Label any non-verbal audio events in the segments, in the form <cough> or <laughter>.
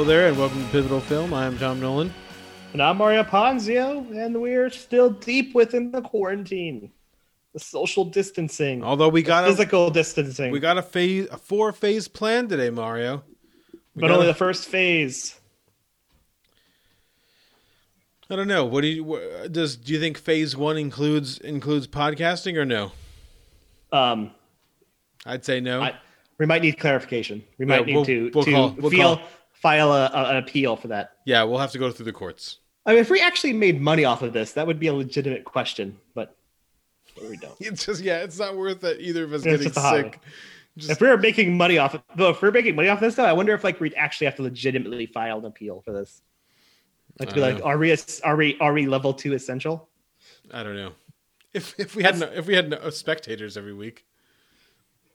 Hello there, and welcome to Pivotal Film. I am Tom Nolan. And I'm Mario Ponzio, and we're still deep within the quarantine, the social distancing, Although we got a, physical distancing, we got a phase, a four phase plan today, Mario. We but only a- the first phase. I don't know. What do you wha- does? Do you think phase one includes includes podcasting or no? Um, I'd say no. I, we might need clarification. We might Yeah, need we'll- to we'll to call- we'll feel call. File a, a- an appeal for that. yeah, we'll have to go through the courts. I mean, if we actually made money off of this, that would be a legitimate question, but we don't. <laughs> It's just yeah, it's not worth it. Either of us It's getting just sick. If we were making money off, of, though, if we're making money off this, though, I wonder if like we'd actually have to legitimately file an appeal for this. Like, to be like, are we are we are we level two essential? I don't know. If if we had no, if we had no spectators every week,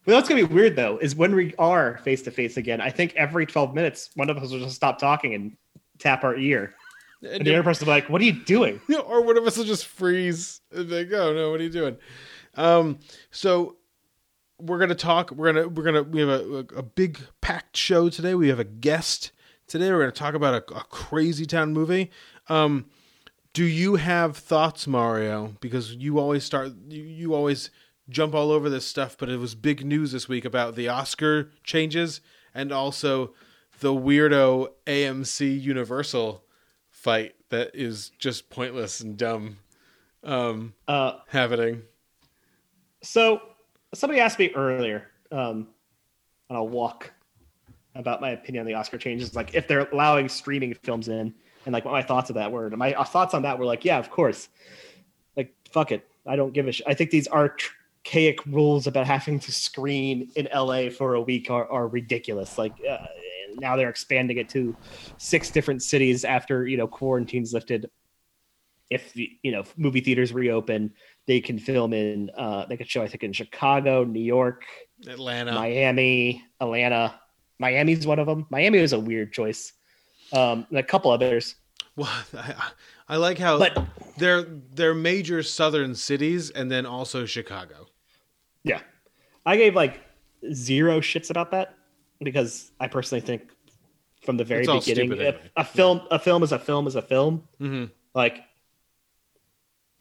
Well, what's gonna be weird though is when we are face to face again. I think every twelve minutes, one of us will just stop talking and tap our ear, and the other person will be like, "What are you doing?" or one of us will just freeze and be like, "Oh no, what are you doing?" Um, so we're gonna talk. We're gonna we're gonna we have a, a big packed show today. We have a guest today. We're gonna talk about a, a crazy town movie. Um, do you have thoughts, Mario? Because you always start. You, you always jump all over this stuff. But it was big news this week about the Oscar changes and also the weirdo AMC Universal fight that is just pointless and dumb um Uh, happening. so somebody asked me earlier um, on a walk about my opinion on the Oscar changes, like if they're allowing streaming films in, and like what my thoughts of that were. And my uh, thoughts on that were like, yeah, of course. Like, fuck it, I don't give a shit. I think these archaic rules about having to screen in LA for a week are, are ridiculous. Like, uh, now they're expanding it to six different cities after you know quarantine's lifted. If you know movie theaters reopen, they can film in uh, they could show I think in Chicago, New York, Atlanta. Miami, Atlanta. Miami's one of them. Miami was a weird choice. Um, and a couple others. Well, <laughs> I, I like how But- they're they're major southern cities and then also Chicago. Yeah, I gave like zero shits about that because I personally think from the very It's beginning, stupid anyway. a film, a film is a film is a film. Mhm. Like,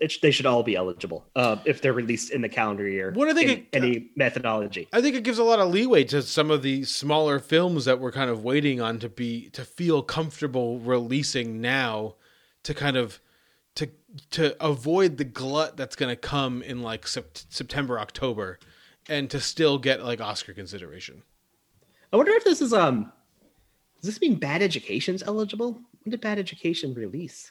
it, they should all be eligible uh, if they're released in the calendar year. What I think it- any methodology. I think it gives a lot of leeway to some of the smaller films that we're kind of waiting on to be to feel comfortable releasing now to kind of to to avoid the glut that's going to come in like Sept- September October and to still get like Oscar consideration. I wonder if this is um, does this mean Bad Education's eligible? When did Bad Education release?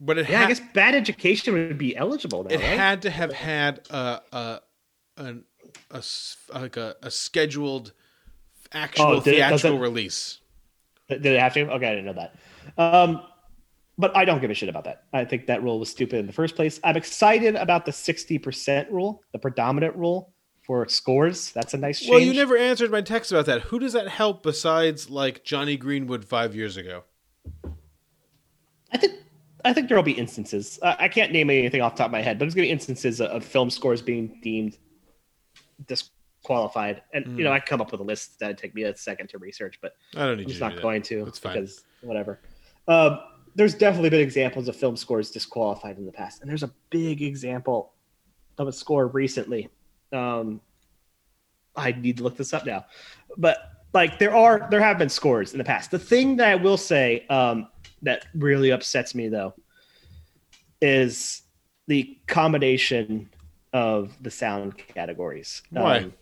But it Yeah, ha- I guess Bad Education would be eligible now. it right? had to have had a a an a like a, a scheduled actual Oh, did it- theatrical it- release. Did it have to? Okay, I didn't know that. Um, but I don't give a shit about that. I think that rule was stupid in the first place. I'm excited about the 60% rule, the predominant rule for scores. That's a nice change. Well, you never answered my text about that. Who does that help besides like Jonny Greenwood five years ago? I think I think there'll be instances. Uh, I can't name anything off the top of my head, but there's going to be instances of, of film scores being deemed disqualified. And you Hmm. know, I come up with a list that'd take me a second to research, but I don't need I'm just to not do going to That's fine. because whatever. Um, there's definitely been examples of film scores disqualified in the past, and there's a big example of a score recently. Um, I need to look this up now, but like there are there have been scores in the past. The thing that I will say um, that really upsets me though is the combination of the sound categories. Why? Um,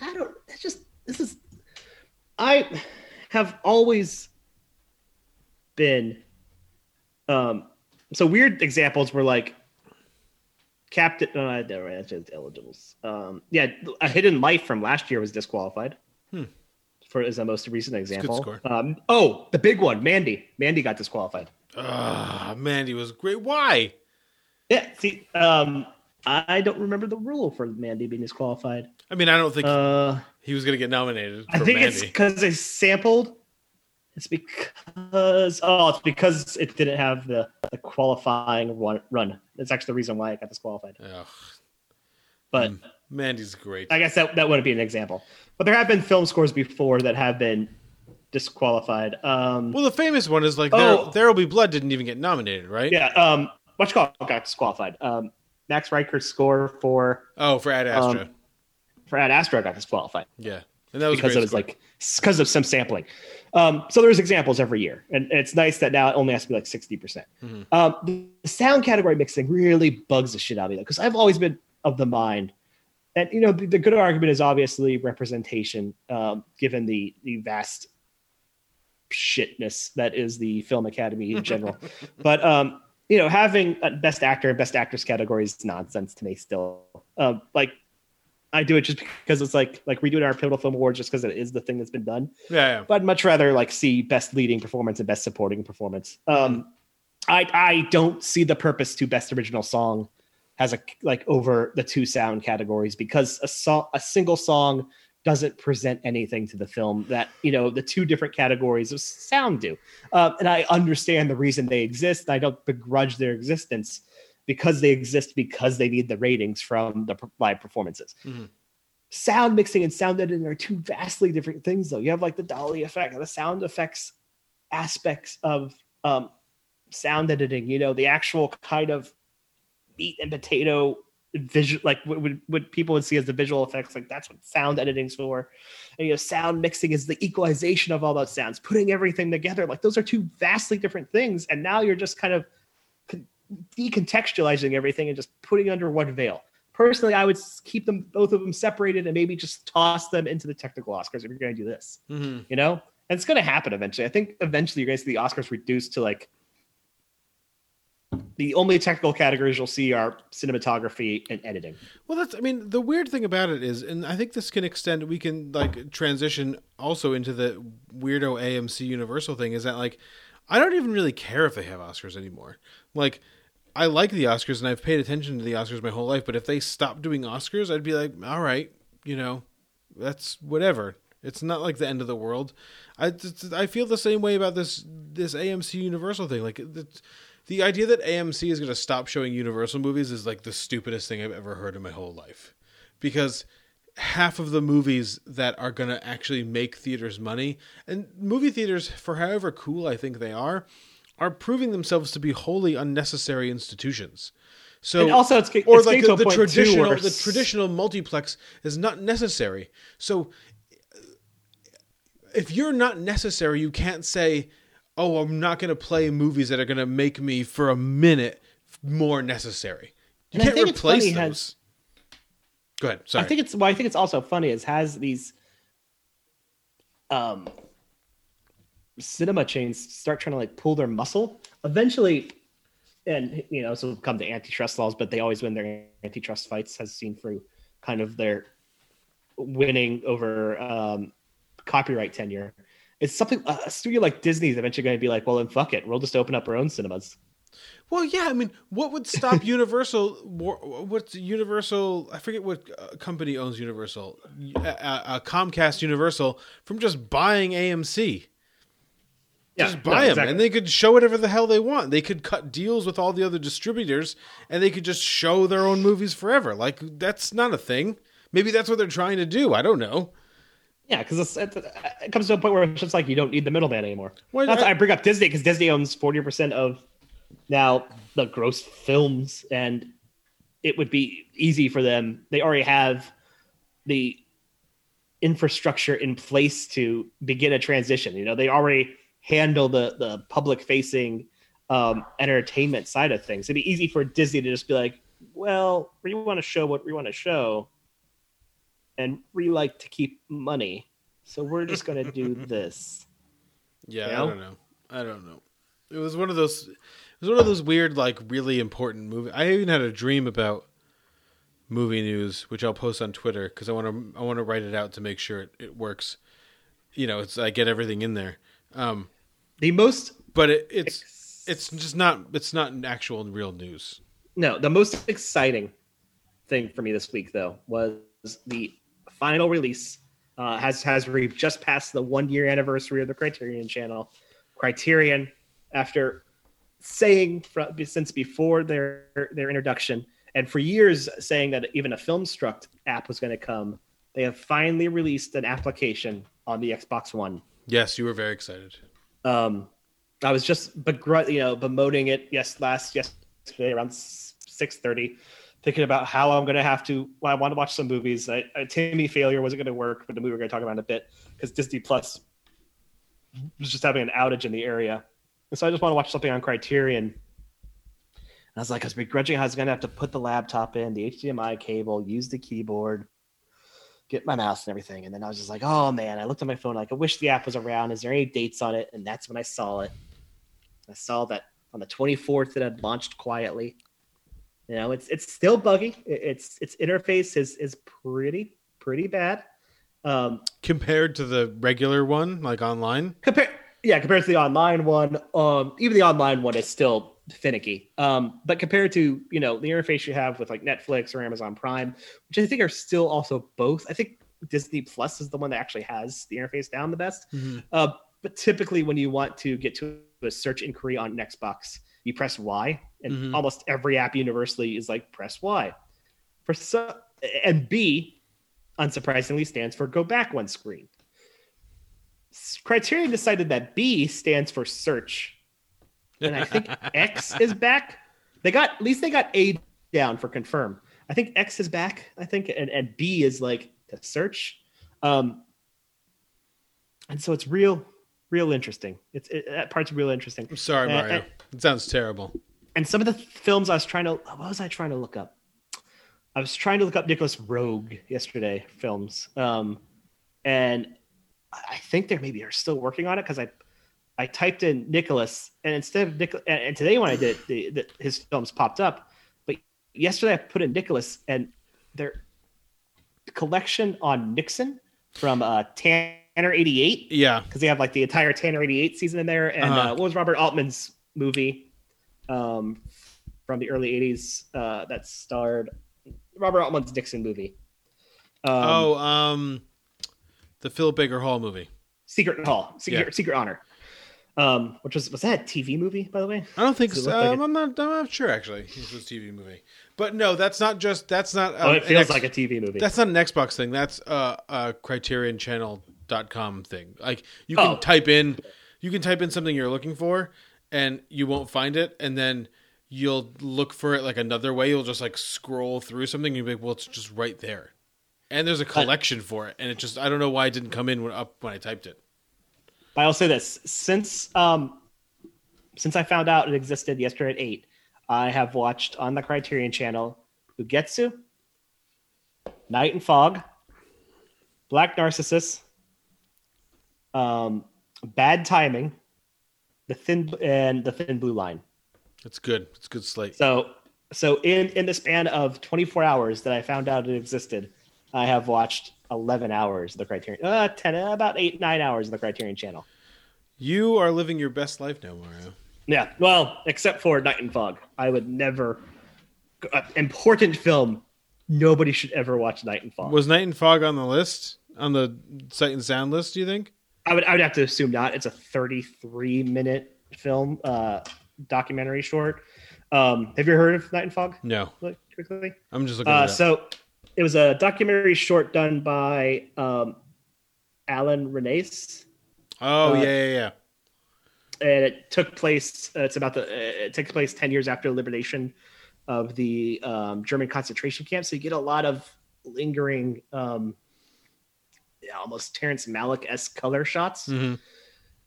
I don't. It's just this is. I have always been. Um. So weird examples were like. Captain. No, never answered eligibles. Um. Yeah, a hidden life from last year was disqualified. Hmm. For as a most recent example. score. Um. Oh, the big one, Mandy. Mandy got disqualified. Ah, Mandy was great. Why? Yeah. See. Um. I don't remember the rule for Mandy being disqualified. I mean, I don't think Uh. he was going to get nominated I think Mandy. it's because they sampled. It's because oh, it's because it didn't have the, the qualifying one, run. That's actually the reason why it got disqualified. Ugh. But Hmm. Mandy's great. I guess that that wouldn't be an example, but there have been film scores before that have been disqualified. Um, well, the famous one is like Oh. there, will be blood didn't even get nominated, right? yeah, um, what you call it got disqualified. Um, Max Richter's score for Oh, for Ad Astra. Um, for Ad Astra got disqualified. yeah, and that was because it was score. like because of some sampling. Um, so there's examples every year, and it's nice that now it only has to be like sixty percent. Mhm. Um, the sound category mixing really bugs the shit out of me because I've always been of the mind, and you know the, the good argument is obviously representation, um, given the the vast shitness that is the film academy in general. <laughs> but um, you know, having a best actor and best actress categories is nonsense to me. Still, um, like I do it just because it's like like redoing our pivotal film awards just because it is the thing that's been done. yeah, yeah. But I'd much rather like see best leading performance and best supporting performance. Um, I I don't see the purpose to best original song has a like over the two sound categories because a song a single song doesn't present anything to the film that you know the two different categories of sound do. Um, and I understand the reason they exist. I don't begrudge their existence because they exist because they need the ratings from the live performances. Mhm. Sound mixing and sound editing are two vastly different things, though. You have like the Foley effect, the sound effects aspects of um, sound editing. You know, the actual kind of meat and potato visual, like what, what, what people would see as the visual effects. Like that's what sound editing's for. And, you know, sound mixing is the equalization of all those sounds, putting everything together. Like those are two vastly different things. And now you're just kind of decontextualizing everything and just putting under one veil. Personally, I would keep them both of them separated and maybe just toss them into the technical Oscars if you're going to do this. hmm You know, and it's going to happen eventually. I think eventually you're going to see the Oscars reduced to like the only technical categories you'll see are cinematography and editing. Well, that's. I mean, the weird thing about it is, and I think this can extend. We can like transition also into the weirdo AMC Universal thing. Is that like, I don't even really care if they have Oscars anymore. Like, I like the Oscars and I've paid attention to the Oscars my whole life. But if they stopped doing Oscars, I'd be like, all right, you know, that's whatever. It's not like the end of the world. I I feel the same way about this this AMC Universal thing. Like the, the idea that AMC is going to stop showing Universal movies is like the stupidest thing I've ever heard in my whole life. Because half of the movies that are going to actually make theaters money and movie theaters for however cool I think they are are proving themselves to be wholly unnecessary institutions. So and also, it's, or it's like the, the traditional the traditional multiplex is not necessary. So if you're not necessary, you can't say, "Oh, I'm not going to play movies that are going to make me for a minute more necessary." You And can't replace those. has- Go ahead. Sorry. I think it's well, I think it's also funny is has these um cinema chains start trying to like pull their muscle eventually and you know so come to antitrust laws but they always win their antitrust fights as seen through kind of their winning over um copyright tenure it's something a studio like disney is eventually going to be like well then fuck it we'll just open up our own cinemas Well, yeah. I mean, what would stop <laughs> Universal? What's Universal? I forget what uh, company owns Universal. Uh, uh, Comcast Universal from just buying AMC. Just buy no, them, exactly. and they could show whatever the hell they want. They could cut deals with all the other distributors, and they could just show their own movies forever. Like that's not a thing. Maybe that's what they're trying to do. I don't know. Yeah, because it, it comes to a point where it's just like you don't need the middleman anymore. Well, That's I- I bring up Disney because Disney owns forty percent of now the gross films, and it would be easy for them. They already have the infrastructure in place to begin a transition. You know, they already handle the the public facing um, entertainment side of things. It'd be easy for Disney to just be like, "Well, we want to show what we want to show." and we like to keep money. So we're just going to do <laughs> this. Yeah, You I don't know. I don't know. It was one of those. It was one of those weird, like really important movie. I even had a dream about movie news, which I'll post on Twitter because I want to. I want to write it out to make sure it, it works. You know, it's I get everything in there. Um, The most but it, it's it's just not. It's not an actual and real news. no, the most exciting thing for me this week though was the final release. Uh, has has re- just passed the one year anniversary of the Criterion Channel. Criterion, after saying from, since before their their introduction, And for years, saying that even a FilmStruck app was going to come, they have finally released an application on the Xbox One. Yes, you were very excited. Um, I was just begr- you know bemoaning it yes last yesterday around six thirty, thinking about how I'm going to have to. Well, I want to watch some movies. I, I, Timmy Failure wasn't going to work, but the movie we're going to talk about in a bit because Disney Plus was just having an outage in the area, and so I just want to watch something on Criterion. And I was like, I was begrudging how I was going to have to put the laptop in, the HDMI cable, use the keyboard, get my mouse and everything. And then I was just like, oh man, I looked at my phone, like, I wish the app was around. Is there any dates on it? And that's when I saw it. I saw that on the 24th it had launched quietly. You know, it's it's still buggy. It's its interface is is pretty pretty bad. Um, compared to the regular one, like online. Compare, yeah, compared to the online one, um, even the online one is still finicky. Um, but compared to you know the interface you have with like Netflix or Amazon Prime, which I think are still also both. I think Disney Plus is the one that actually has the interface down the best. Mm-hmm. Uh, but typically, when you want to get to a search inquiry on Xbox, you press Y, and mm-hmm. almost every app universally is like press Y. For so, and B, unsurprisingly, stands for go back one screen. Criterion decided that B stands for search, and I think X is back. They got at least they got A down for confirm. I think X is back. I think, and, and B is like to search. Um, and so it's real real interesting. It's it, that part's real interesting. I'm sorry, Mario. And, it sounds terrible. And some of the films I was trying to what was I trying to look up? I was trying to look up Nicolas Roeg yesterday films, um, and I think they maybe are still working on it because I I typed in Nicholas and instead of Nicholas and today when I did it, the, the, his films popped up, but yesterday I put in Nicholas and their collection on Nixon from uh, Tan Tanner 88. Yeah. Because they have like the entire Tanner 88 season in there. And uh-huh. uh, what was Robert Altman's movie um, from the early 80s uh, that starred Robert Altman's Nixon movie? Um, oh, um, the Philip Baker Hall movie. Secret Hall. Secret, yeah. Secret Honor. Um, which was was that a TV movie, by the way? I don't think so. Like um, a... I'm not. I'm not sure actually. It was a TV movie, but no, that's not just. That's not. oh, it feels X, like a TV movie. That's not an Xbox thing. That's uh, a Criterion Channel dot com thing. Like you can oh. type in you can type in something you're looking for and you won't find it and then you'll look for it like another way. You'll just like scroll through something and you'll be like, well, it's just right there. And there's a collection for it, and it just I don't know why it didn't come in when, up when I typed it. I'll say this: since um, since I found out it existed yesterday at eight, I have watched on the Criterion Channel Ugetsu, Night and Fog, Black Narcissus, um, bad timing, the thin and the thin blue line. It's good. It's good slate. So so in in the span of 24 hours that I found out it existed, I have watched 11 hours of the Criterion. Uh, 10 about 8 9 hours of the Criterion channel. You are living your best life now, Mario. Yeah. Well, except for Night and Fog. I would never uh, important film. Nobody should ever watch Night and Fog. Was Night and Fog on the list? On the sight and sound list, do you think? I would I would have to assume not. It's a 33 minute film, uh, documentary short. Um, have you heard of Night and Fog? No. quickly. I'm just looking. Uh, so it was a documentary short done by um, Alain Resnais. Oh uh, yeah, yeah, yeah. And it took place. Uh, it's about the. Uh, it takes place ten years after the liberation of the um, German concentration camp. So you get a lot of lingering um, almost Terrence Malick esque color shots, mm-hmm.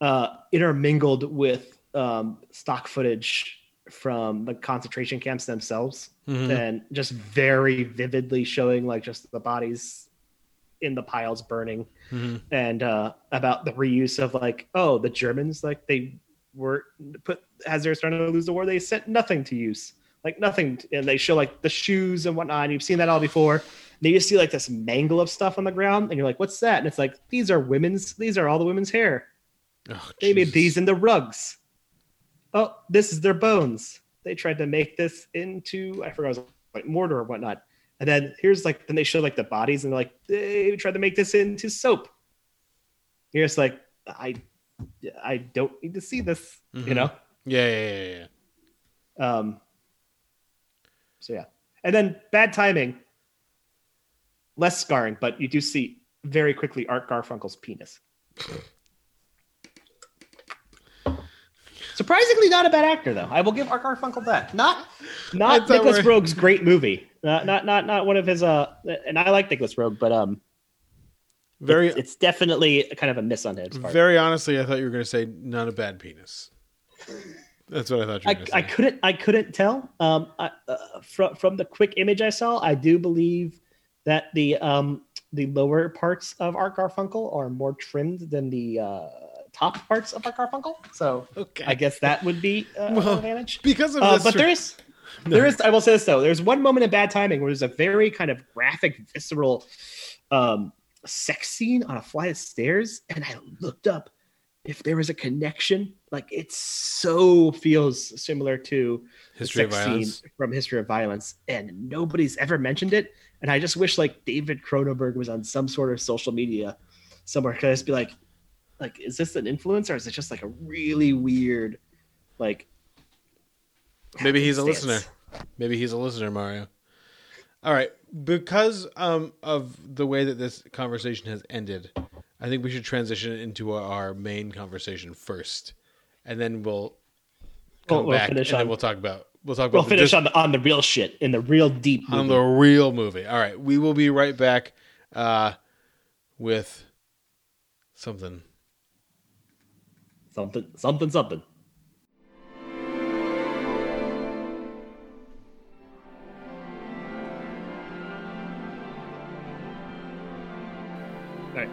uh, intermingled with um, stock footage from the concentration camps themselves, mm-hmm. and just very vividly showing like just the bodies in the piles burning, mm-hmm. and uh, about the reuse of like oh the Germans like they were put as they're starting to lose the war they sent nothing to use like nothing and they show like the shoes and whatnot and you've seen that all before and you see like this mangle of stuff on the ground, and you're like, "What's that?" And it's like, "These are women's. These are all the women's hair. Oh, they made these into rugs. Oh, this is their bones. They tried to make this into I forgot it was like mortar or whatnot. And then here's like then they show like the bodies, and they're like they tried to make this into soap. You're just like, I, I don't need to see this. Mm-hmm. You know? Yeah, yeah, yeah, yeah. Um. So yeah. And then bad timing, less scarring, but you do see very quickly Art Garfunkel's penis. Surprisingly, not a bad actor though. I will give Art Garfunkel that. Not, not Nicolas Roeg's great movie. Not, not, not, not one of his. Uh, and I like Nicolas Roeg, but um, Very, it's, it's definitely kind of a miss on his part. very honestly, I thought you were going to say not a bad penis. That's what I thought you were I, I couldn't I couldn't tell. Um, I, uh, from from the quick image I saw, I do believe that the um the lower parts of Art Garfunkel are more trimmed than the uh, top parts of Art Garfunkel. So okay. I guess that would be uh, Well, an advantage. because of Uh, this, but there is there is I will say this though. There's one moment in bad timing where there's a very kind of graphic, visceral um sex scene on a flight of stairs, and I looked up if there was a connection. Like it so feels similar to the history of sex violence. scene from History of Violence, and nobody's ever mentioned it. And I just wish like David Cronenberg was on some sort of social media somewhere. Could I just be like, like, is this an influence or is it just like a really weird, like? Maybe he's a stance? listener. Maybe he's a listener, Mario. All right, because um, of the way that this conversation has ended, I think we should transition into our main conversation first, and then we'll come We'll- we'll back finish and then on- we'll talk about we'll talk about We'll the finish dis- on the on the real shit in the real deep. on the real movie. All right, we will be right back uh, with something. Something something something. All right.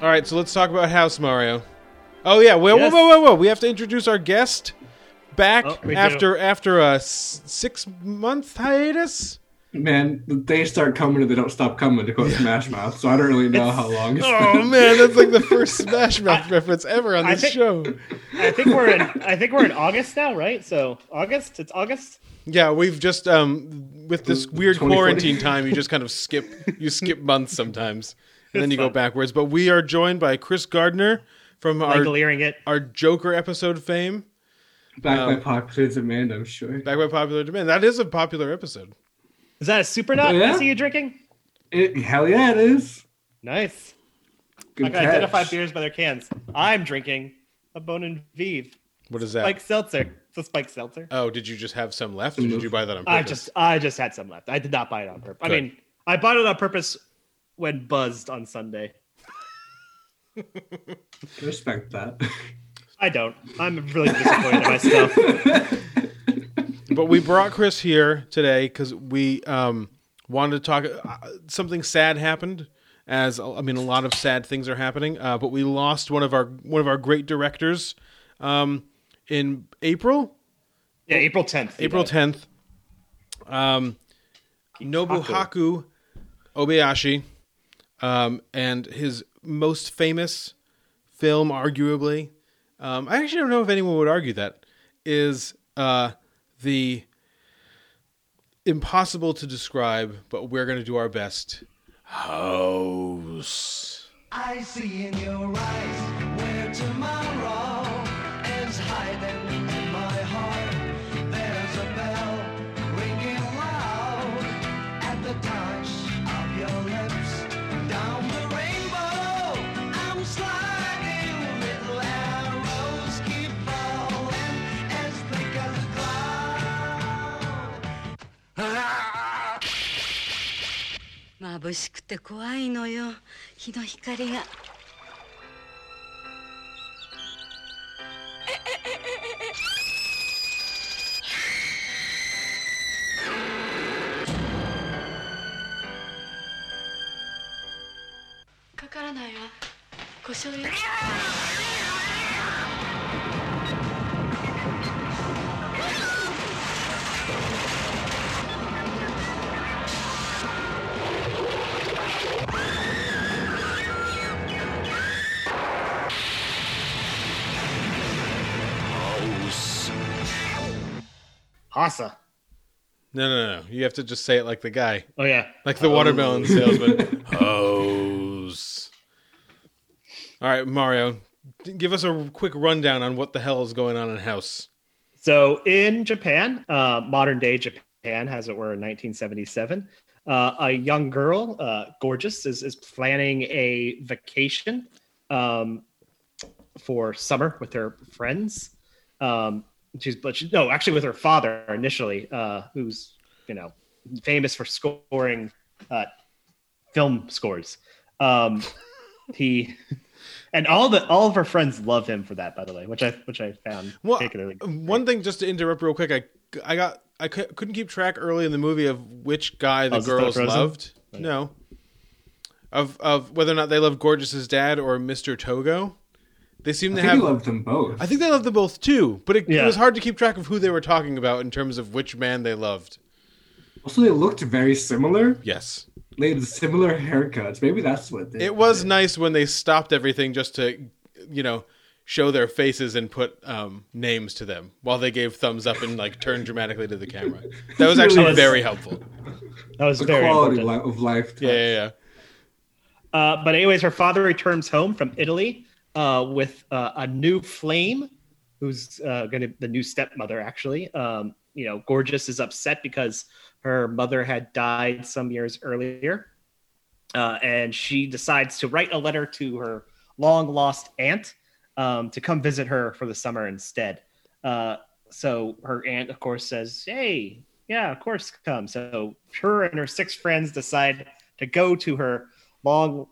All right, so let's talk about House Mario. Oh yeah, whoa, Yes. whoa, whoa, whoa, whoa! We have to introduce our guest back Oh, we do. after after a s- six month hiatus. Man, they start coming and they don't stop coming to quote Smash Mouth, so I don't really know how long it's <laughs> Oh man, that's like the first Smash Mouth <laughs> reference ever on I this think- show. I think we're in I think we're in August now, right? So August, it's August. Yeah, we've just um with this weird quarantine time, you just kind of skip you skip months sometimes, and then It's you go backwards. But we are joined by Chris Gardner from our it. our Joker episode fame, back Um, by popular demand, I'm sure. back by popular demand. That is a popular episode. Is that a super nut? Oh, yeah? I see you drinking. It, hell yeah, it is. Nice. Good I can catch. identify beers by their cans. I'm drinking a Bon and Viv What is that? Spike Seltzer. It's a Spike Seltzer. oh, did you just have some left, or did you buy that on purpose? I just I just had some left. I did not buy it on purpose. I mean, I bought it on purpose when buzzed on Sunday. <laughs> respect that. I don't. I'm really disappointed in myself. <laughs> but we brought Chris here today because we um, wanted to talk. Uh, something sad happened, as I mean, a lot of sad things are happening. Uh, but we lost one of our one of our great directors um, in April, Yeah, April 10th. April tenth. Um, Nobuhiko Obayashi, um, and his most famous film, arguably, um, I actually don't know if anyone would argue that is uh, the impossible to describe, but we're going to do our best. House. I see in your eyes where tomorrow is hiding 眩しくて怖いのよ日の光が。かからないわ故障よ Hasa. No, no, no. You have to just say it like the guy, Oh, yeah. like the watermelon salesman. <laughs> House. All right, Mario, give us a quick rundown on what the hell is going on in House. So in Japan, uh, modern day Japan, Japan, as it were, in 1977. Uh, a young girl, uh, gorgeous, is, is planning a vacation um, for summer with her friends. Um, she's but she, no, actually with her father initially, uh, who's you know famous for scoring uh, film scores. Um, <laughs> he and all the all of her friends love him for that, by the way, which I which I found Well, particularly. one thing just to interrupt real quick, I I got I couldn't keep track early in the movie of which guy the Oh, is it still girls loved. No, of of whether or not they loved Gorgeous's dad or Mister Togo. They seem I to think have. he loved them both. I think they loved them both too, but it, it was hard to keep track of who they were talking about in terms of which man they loved. Also, they looked very similar. Yes, They had similar haircuts. Maybe that's what they it was did. nice when they stopped everything just to, you know, show their faces and put um, names to them while they gave thumbs up and like turned dramatically to the camera. <laughs> That was actually Really is. very helpful. that was the very quality important. of life. Yeah, yeah, yeah. Uh, but anyways, her father returns home from Italy uh, with uh, a new flame, who's uh, going to the new stepmother. Actually, um, you know, Gorgeous is upset because her mother had died some years earlier, uh, and she decides to write a letter to her long lost aunt um, to come visit her for the summer instead. Uh, so her aunt, of course, says, "Hey, yeah, of course, come." So her and her six friends decide to go to her long,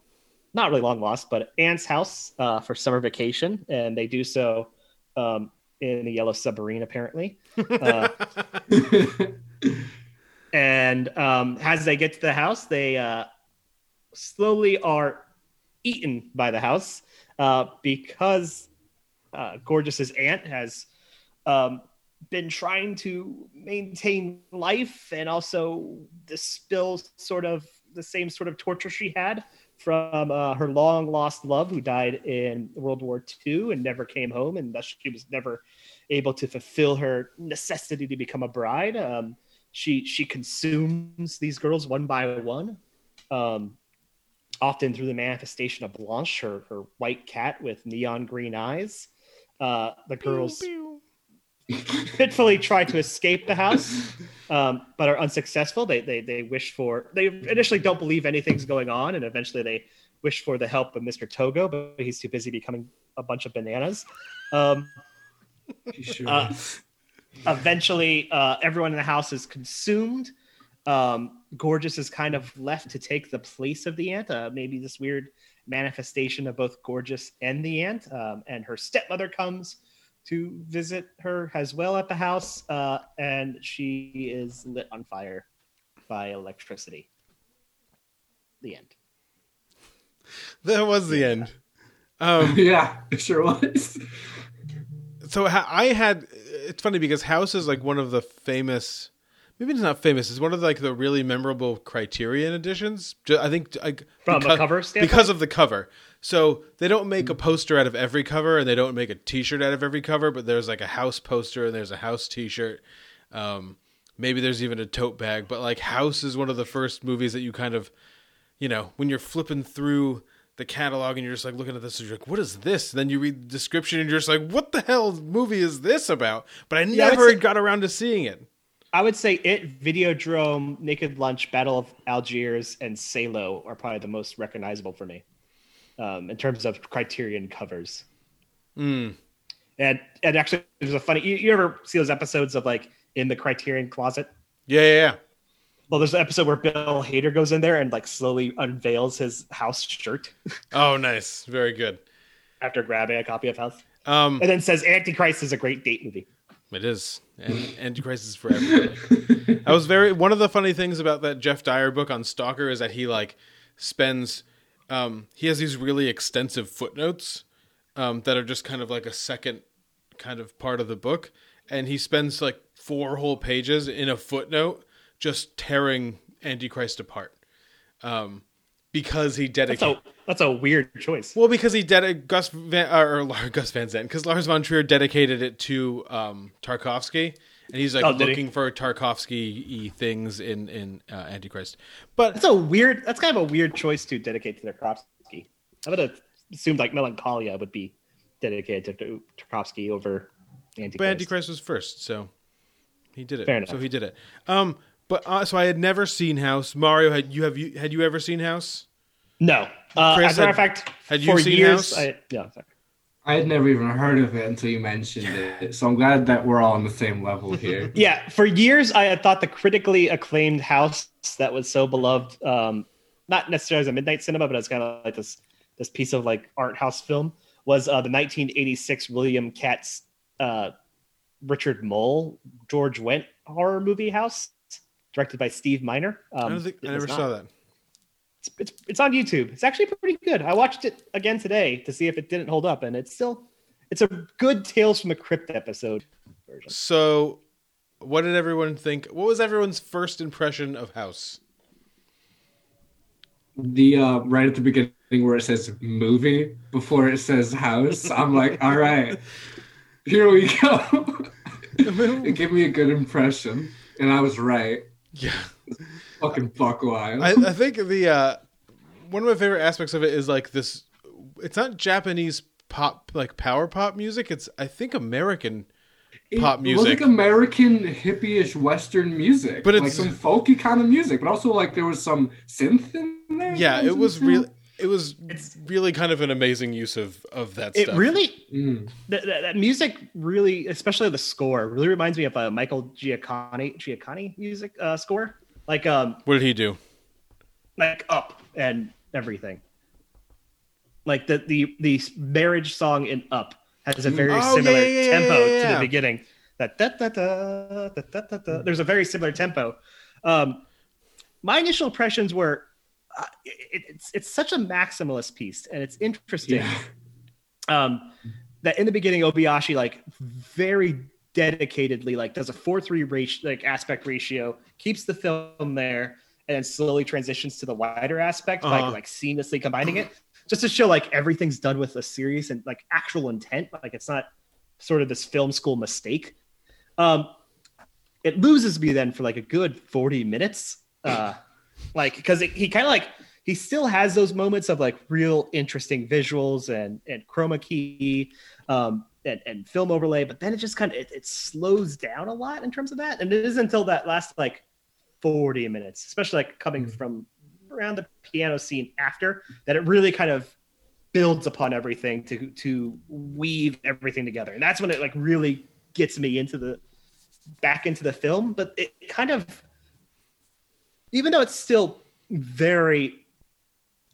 not really long lost, but aunt's house uh, for summer vacation, and they do so um, in the yellow submarine, apparently. Uh, <laughs> and um, as they get to the house, they uh, slowly are eaten by the house uh, because uh, Gorgeous's aunt has um, been trying to maintain life and also dispel sort of the same sort of torture she had from uh, her long lost love who died in World War II and never came home, and thus she was never able to fulfill her necessity to become a bride. Um, she she consumes these girls one by one, um, often through the manifestation of Blanche, her her white cat with neon green eyes. Uh, the girls <laughs> fitfully try to escape the house, um, but are unsuccessful. They, they they wish for they initially don't believe anything's going on, and eventually they wish for the help of Mr. Togo, but he's too busy becoming a bunch of bananas. Um, sure Uh, eventually, uh, everyone in the house is consumed. Um, Gorgeous is kind of left to take the place of the aunt. Uh, maybe this weird manifestation of both Gorgeous and the aunt. Um, and her stepmother comes to visit her as well at the house, uh, and she is lit on fire by electricity. The end. That was the end. Um, <laughs> yeah, it sure was. so I had. It's funny because House is like one of the famous. Maybe it's not famous. It's one of like the really memorable Criterion editions. I think like From a because, cover standpoint? because of the cover. So they don't make a poster out of every cover, and they don't make a T-shirt out of every cover. But there's like a House poster, and there's a House T-shirt. Um, maybe there's even a tote bag. But like House is one of the first movies that you kind of, you know, when you're flipping through the catalog and you're just like looking at this and you're like, what is this? And then you read the description and you're just like, what the hell movie is this about? But I Yeah, never got around to seeing it. I would say it, Videodrome, Naked Lunch, Battle of Algiers, and Salo are probably the most recognizable for me um, in terms of Criterion covers. Hmm. And and actually, there's a funny. You, you ever see those episodes of like in the Criterion closet? Yeah, yeah, yeah. Well, there's an episode where Bill Hader goes in there and like slowly unveils his house shirt <laughs> Oh, nice. Very good. after grabbing a copy of House, Um, and then says Antichrist is a great date movie. it is. And Antichrist is for everybody. I was very one of the funny things about that Geoff Dyer book on Stalker is that he like spends um he has these really extensive footnotes um that are just kind of like a second kind of part of the book and he spends like four whole pages in a footnote just tearing Antichrist apart. Um because he That's dedicated a that's a weird choice. well, because he ded Gus Van or, Lar- Gus Van Sant, because Lars von Trier dedicated it to um, Tarkovsky, and he's like Oh, did he? looking for Tarkovsky things in in uh, Antichrist. But That's a weird. That's kind of a weird choice to dedicate to Tarkovsky. I would have assumed like Melancholia would be dedicated to Tarkovsky over Antichrist. but Antichrist was first, so He did it. Fair enough. So he did it. Um, but uh, so I had never seen House. Mario, had you have you had you ever seen House? No. Uh, Chris, as a matter of fact, had you for seen years, House? I, yeah, sorry. I had never even heard of it until you mentioned it. So I'm glad that we're all on the same level here. <laughs> Yeah, for years I had thought the critically acclaimed house that was so beloved, um, not necessarily as a midnight cinema, but as kind of like this this piece of like art house film was uh, the 1986 William Katt, uh, Richard Moll, George Wendt horror movie House, directed by Steve Miner. Um, I don't think I never not- saw that. It's, it's it's on YouTube. It's actually pretty good. I watched it again today to see if it didn't hold up, and it's still it's a good Tales from the Crypt episode version. So, what did everyone think? What was everyone's first impression of House? The uh, right at the beginning where it says movie before it says house, I'm like, <laughs> all right, here we go. it gave me a good impression, and I was right. Yeah, Fucking fuck wild. I, I think the uh, one of my favorite aspects of it is like this. It's not Japanese pop like power pop music. It's I think American pop music. like American hippie-ish Western music, But but it's- it's like some folky kind of music, but also like there was some synth in there. yeah, it was real. really it was it's, really kind of an amazing use of of that It stuff. really Mm. that, that, that music really, especially the score, really reminds me of a Michael Giacchino Giacchino music uh, score, like um What did he do? like Up and everything. Like the the the marriage song in Up has a very Oh, similar yeah, yeah, yeah, tempo yeah, to the beginning. That da, da, da, da, da, da, da. There's a very similar tempo. Um, my initial impressions were uh, it, it's it's such a maximalist piece, and it's interesting Yeah. um, that in the beginning Obayashi like very dedicatedly like does a four three ratio like aspect ratio, keeps the film there, and then slowly transitions to the wider aspect by Uh-huh. like seamlessly combining it, just to show like everything's done with a serious and like actual intent. Like it's not sort of this film school mistake. Um, it loses me then for like a good 40 minutes. Uh, like, because he kind of like, he still has those moments of like real interesting visuals and, and chroma key um, and, and film overlay, but then it just kind of, it, it slows down a lot in terms of that. And it isn't until that last like 40 minutes, especially like coming from around the piano scene after that, it really kind of builds upon everything to to weave everything together. And that's when it like really gets me into the back into the film. But it kind of even though it's still very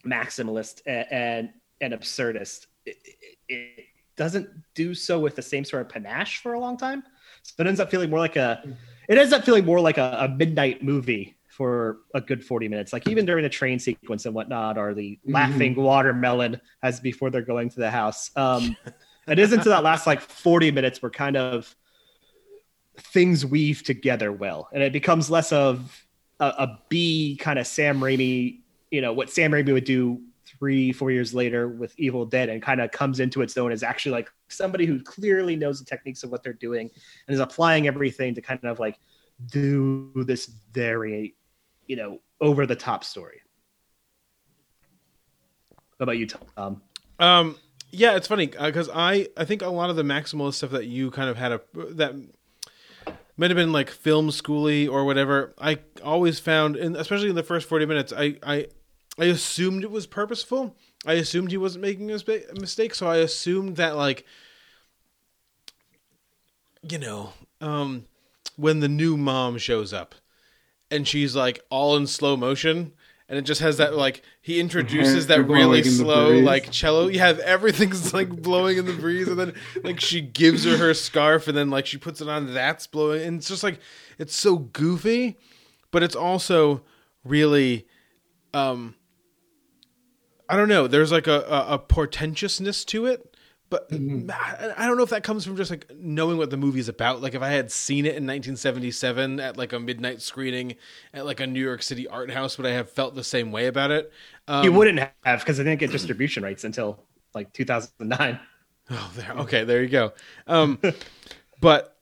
maximalist and and, and absurdist it, it, it doesn't do so with the same sort of panache for a long time. So it ends up feeling more like a it ends up feeling more like a, a midnight movie for a good 40 minutes. Like even during the train sequence and whatnot or the laughing watermelon as before they're going to the house. Um <laughs> it isn't until that last like 40 minutes where kind of things weave together well and it becomes less of a, a b kind of sam raimi you know what sam raimi would do three four years later with evil dead and kind of comes into its own as actually like somebody who clearly knows the techniques of what they're doing and is applying everything to kind of like do this very you know over the top story. What about you tom? Um, yeah, it's funny because I I think a lot of the maximalist stuff that you kind of had a that might have been like film schooly or whatever. I always found, and especially in the first forty minutes, I I I assumed it was purposeful. I assumed he wasn't making a mistake, so I assumed that like you know um when the new mom shows up and she's like all in slow motion and it just has that like he introduces <laughs> that really slow like cello. Yeah everything's like blowing in the breeze and then like she gives her her scarf and then like she puts it on that's blowing and it's just like it's so goofy but it's also really um i don't know there's like a, a, a portentousness to it but I I don't know if that comes from just like knowing what the movie's about. Like if I had seen it in 1977 at like a midnight screening at like a New York City art house, would I have felt the same way about it? Um, you wouldn't have because I didn't get distribution rights until like 2009 Oh, there. Okay, there you go. Um, but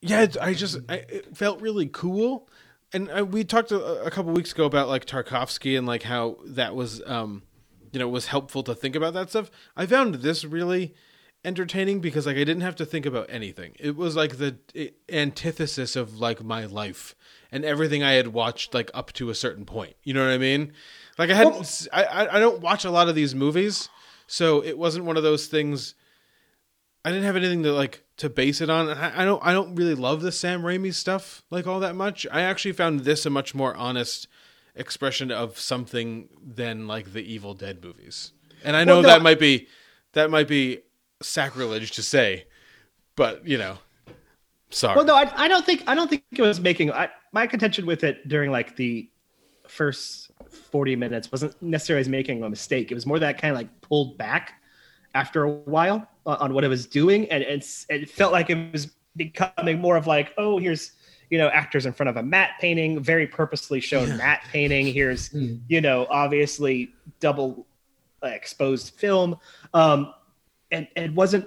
yeah, I just I, it felt really cool, and I, we talked a, a couple weeks ago about like Tarkovsky and like how that was, um, you know, was helpful to think about that stuff. I found this really entertaining because like I didn't have to think about anything. It was like the i- antithesis of like my life and everything I had watched like up to a certain point. You know what I mean? Like I hadn't I I don't watch a lot of these movies, so it wasn't one of those things I didn't have anything to like to base it on. I, I don't I don't really love the Sam Raimi stuff like all that much. I actually found this a much more honest expression of something than like the Evil Dead movies. And I know Well, no, that might be that might be sacrilege to say, but you know, sorry. Well, no, I, I don't think I don't think it was making I, my contention with it during like the first forty minutes wasn't necessarily making a mistake. It was more that kind of like pulled back after a while on, on what it was doing, and it's it felt like it was becoming more of like, oh, here's you know actors in front of a matte painting, very purposely shown matte painting. Here's Hmm. you know obviously double uh, exposed film, um, and and it wasn't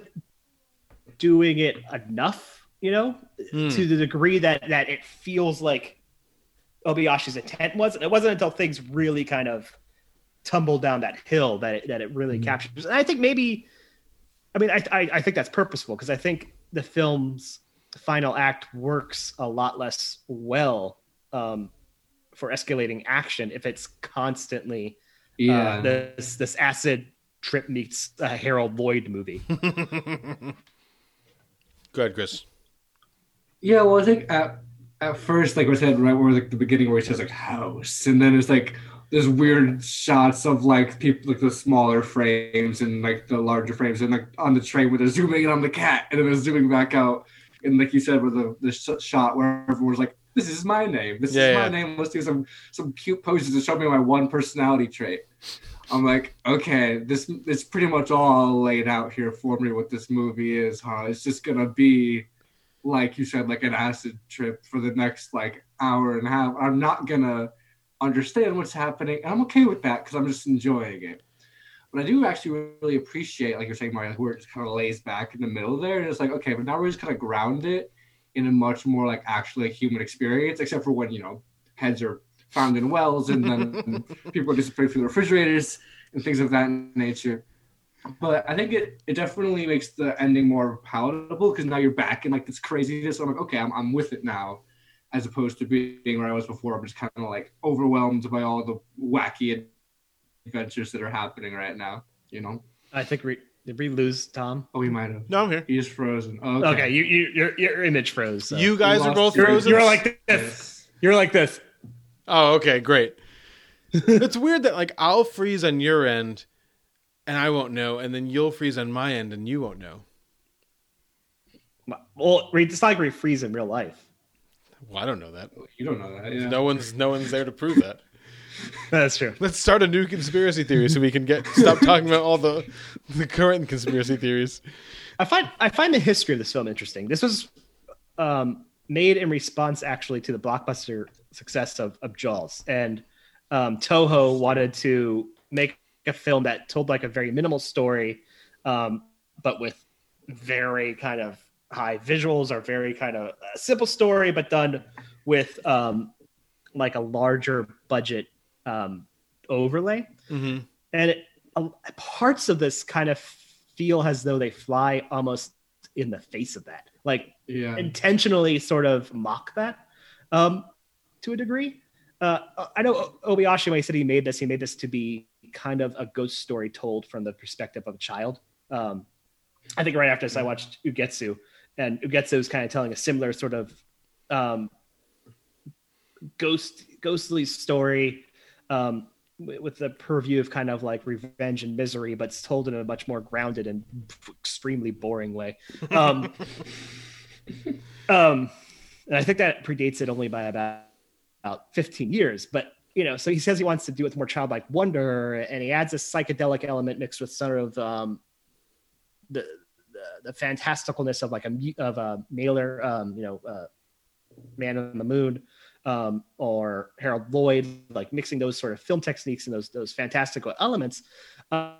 doing it enough, you know, Hmm. to the degree that that it feels like Obayashi's intent was. And it wasn't until things really kind of tumbled down that hill that it, that it really captures. And I think maybe, I mean, I I, I think that's purposeful because I think the film's final act works a lot less well um, for escalating action if it's constantly Yeah. uh, this this acid trip meets a Harold Lloyd movie. <laughs> Go ahead, Chris. Yeah, well, I think at at first, like we said, right where like the beginning where he says like house, and then it's like there's weird shots of like people like the smaller frames and like the larger frames, and like on the train where they're zooming in on the cat, and then they're zooming back out, and like you said, with the the sh- shot where everyone's like, "This is my name. This Yeah, is yeah. my name. Let's do some some cute poses to show me my one personality trait." I'm like, okay, this it's pretty much all laid out here for me. What this movie is, huh? It's just gonna be like you said, like an acid trip for the next like hour and a half. I'm not gonna understand what's happening, and I'm okay with that because I'm just enjoying it. But I do actually really appreciate, like you're saying, Mario, where it just kind of lays back in the middle there, and it's like, okay, but now we're just kind of ground it in a much more like actually human experience, except for when you know heads are found in wells and then <laughs> people are disappearing through the refrigerators and things of that nature but I think it, it definitely makes the ending more palatable because now you're back in like this craziness. I'm like, okay, I'm, I'm with it now, as opposed to being where I was before. I'm just kind of like overwhelmed by all the wacky adventures that are happening right now. You know? I think we did we lose Tom? Oh, we might have. No, I'm here. He's frozen. Oh, Okay, okay. you, you your your image froze. so. You guys are both frozen. you're like this. You're like this. Oh, okay, great. <laughs> it's weird that like I'll freeze on your end and I won't know, and then you'll freeze on my end and you won't know. Well, it's not like we freeze in real life. Well, I don't know that. You don't know that. Yeah. No one's no one's there to prove that. <laughs> That's true. Let's start a new conspiracy theory so we can get stop talking about all the the current conspiracy theories. I find I find the history of this film interesting. This was um, made in response actually to the blockbuster success of, of Jaws, and um, Toho wanted to make a film that told like a very minimal story, um, but with very kind of high visuals or very kind of a simple story, but done with um, like a larger budget um, overlay Mm-hmm. and it, uh, parts of this kind of feel as though they fly almost in the face of that like Yeah. intentionally sort of mock that um, to a degree uh, i know obayashi when he said he made this he made this to be kind of a ghost story told from the perspective of a child um, i think right after this i watched ugetsu and ugetsu is kind of telling a similar sort of um, ghost ghostly story um, wi- with the purview of kind of like revenge and misery, but it's told in a much more grounded and extremely boring way. Um, <laughs> um, and I think that predates it only by about, about 15 years. But you know, so he says he wants to do it with more childlike wonder, and he adds a psychedelic element mixed with sort of um, the, the fantasticalness of like a of a Méliès, um, you know, uh, Man on the Moon um, or Harold Lloyd, like mixing those sort of film techniques and those those fantastical elements. Uh,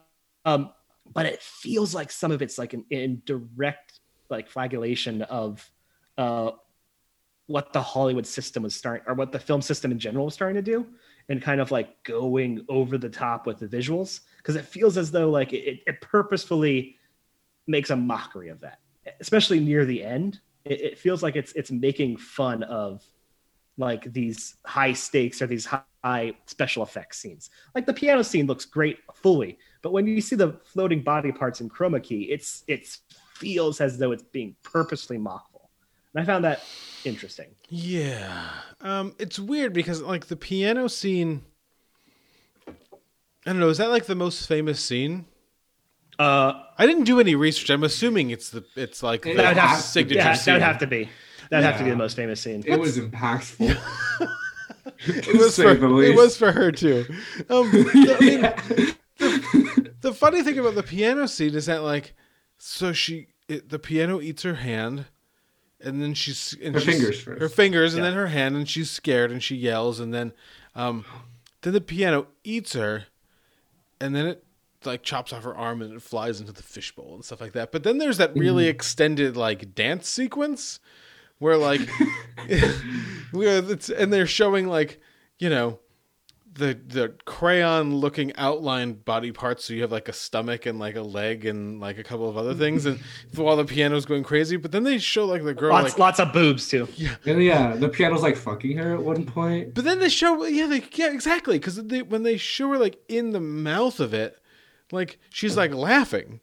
um, but it feels like some of it's like an in direct like flagellation of uh, what the Hollywood system was starting, or what the film system in general was starting to do, and kind of like going over the top with the visuals, because it feels as though like it, it purposefully makes a mockery of that, especially near the end. It, it feels like it's it's making fun of like these high stakes or these high special effects scenes. Like the piano scene looks great fully, but when you see the floating body parts in chroma key, it's it feels as though it's being purposely mockful. And I found that interesting. Yeah. Um, it's weird because like the piano scene. I don't know. Is that like the most famous scene? Uh, I didn't do any research. I'm assuming it's the it's like the That would have- signature yeah, that would have to be that'd have to be the most famous scene. It was impactful. <laughs> it was for it was for her too. Um, the, I <laughs> mean, the funny thing about the piano scene is that like, so she it, the piano eats her hand, and then she's and Her she's- fingers first. her fingers, and then her hand, and she's scared and she yells, and then, um, then the piano eats her, and then it like chops off her arm and it flies into the fishbowl and stuff like that. But then there's that really extended like dance sequence where like <laughs> where it's and they're showing like you know the the crayon looking outlined body parts so you have like a stomach and like a leg and like a couple of other mm-hmm. things and while the piano's going crazy but then they show like the girl Lots like lots of boobs too. <laughs> And yeah, the piano's like fucking her at one point. but then they show yeah they yeah exactly because they, when they show her like in the mouth of it like she's like laughing